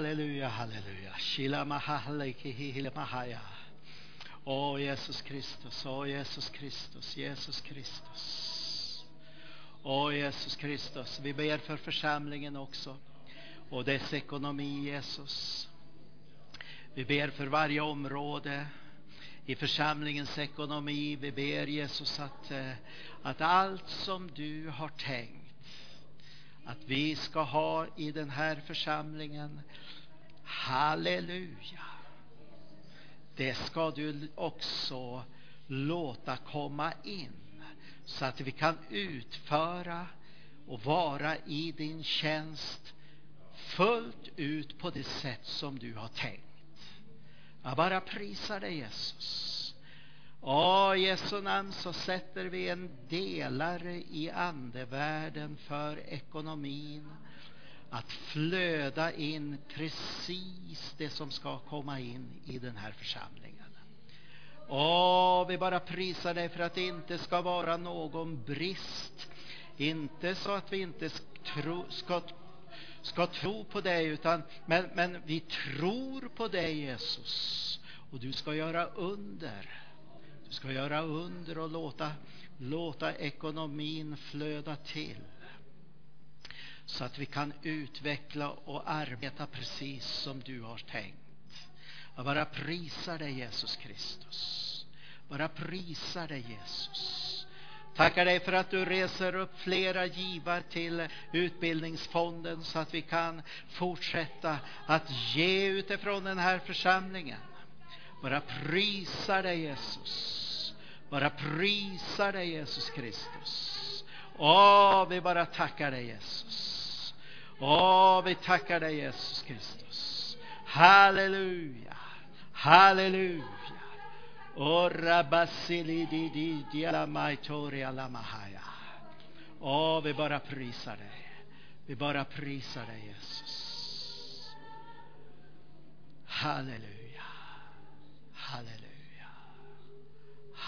halleluja, halleluja. Shilamahalekihihilamahaya. Åh, Jesus Kristus, åh, Jesus Kristus, Jesus Kristus. Åh, Jesus Kristus, vi ber för församlingen också och dess ekonomi, Jesus. Vi ber för varje område i församlingens ekonomi. Vi ber Jesus att, eh, att allt som du har tänkt att vi ska ha i den här församlingen. Halleluja. Det ska du också låta komma in så att vi kan utföra och vara i din tjänst fullt ut på det sätt som du har tänkt. Jag bara prisar dig Jesus. Ja, i Jesu namn så sätter vi en delare i andevärlden för ekonomin att flöda in precis det som ska komma in i den här församlingen. Åh, vi bara prisar dig för att det inte ska vara någon brist. Inte så att vi inte tro, ska, ska tro på dig, utan, men, men vi tror på dig Jesus. Och du ska göra under. Ska göra under och låta, låta ekonomin flöda till. Så att vi kan utveckla och arbeta precis som du har tänkt. Jag bara prisar dig Jesus Kristus. Bara prisar dig Jesus. Tackar dig för att du reser upp flera givar till utbildningsfonden så att vi kan fortsätta att ge utifrån den här församlingen. Bara prisar dig Jesus. Bara prisar dig Jesus Kristus. Åh, vi bara tackar dig Jesus. Åh, vi tackar dig Jesus Kristus. Halleluja, halleluja. Ora basili di di di alla maitori alla mahaya. Åh, vi bara prisar dig. Vi bara prisar dig Jesus. Halleluja, halleluja.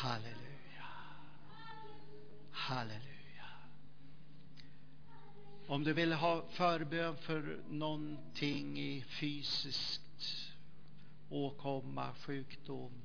Halleluja. Halleluja. Om du vill ha förbön för någonting i fysiskt åkomma, sjukdom,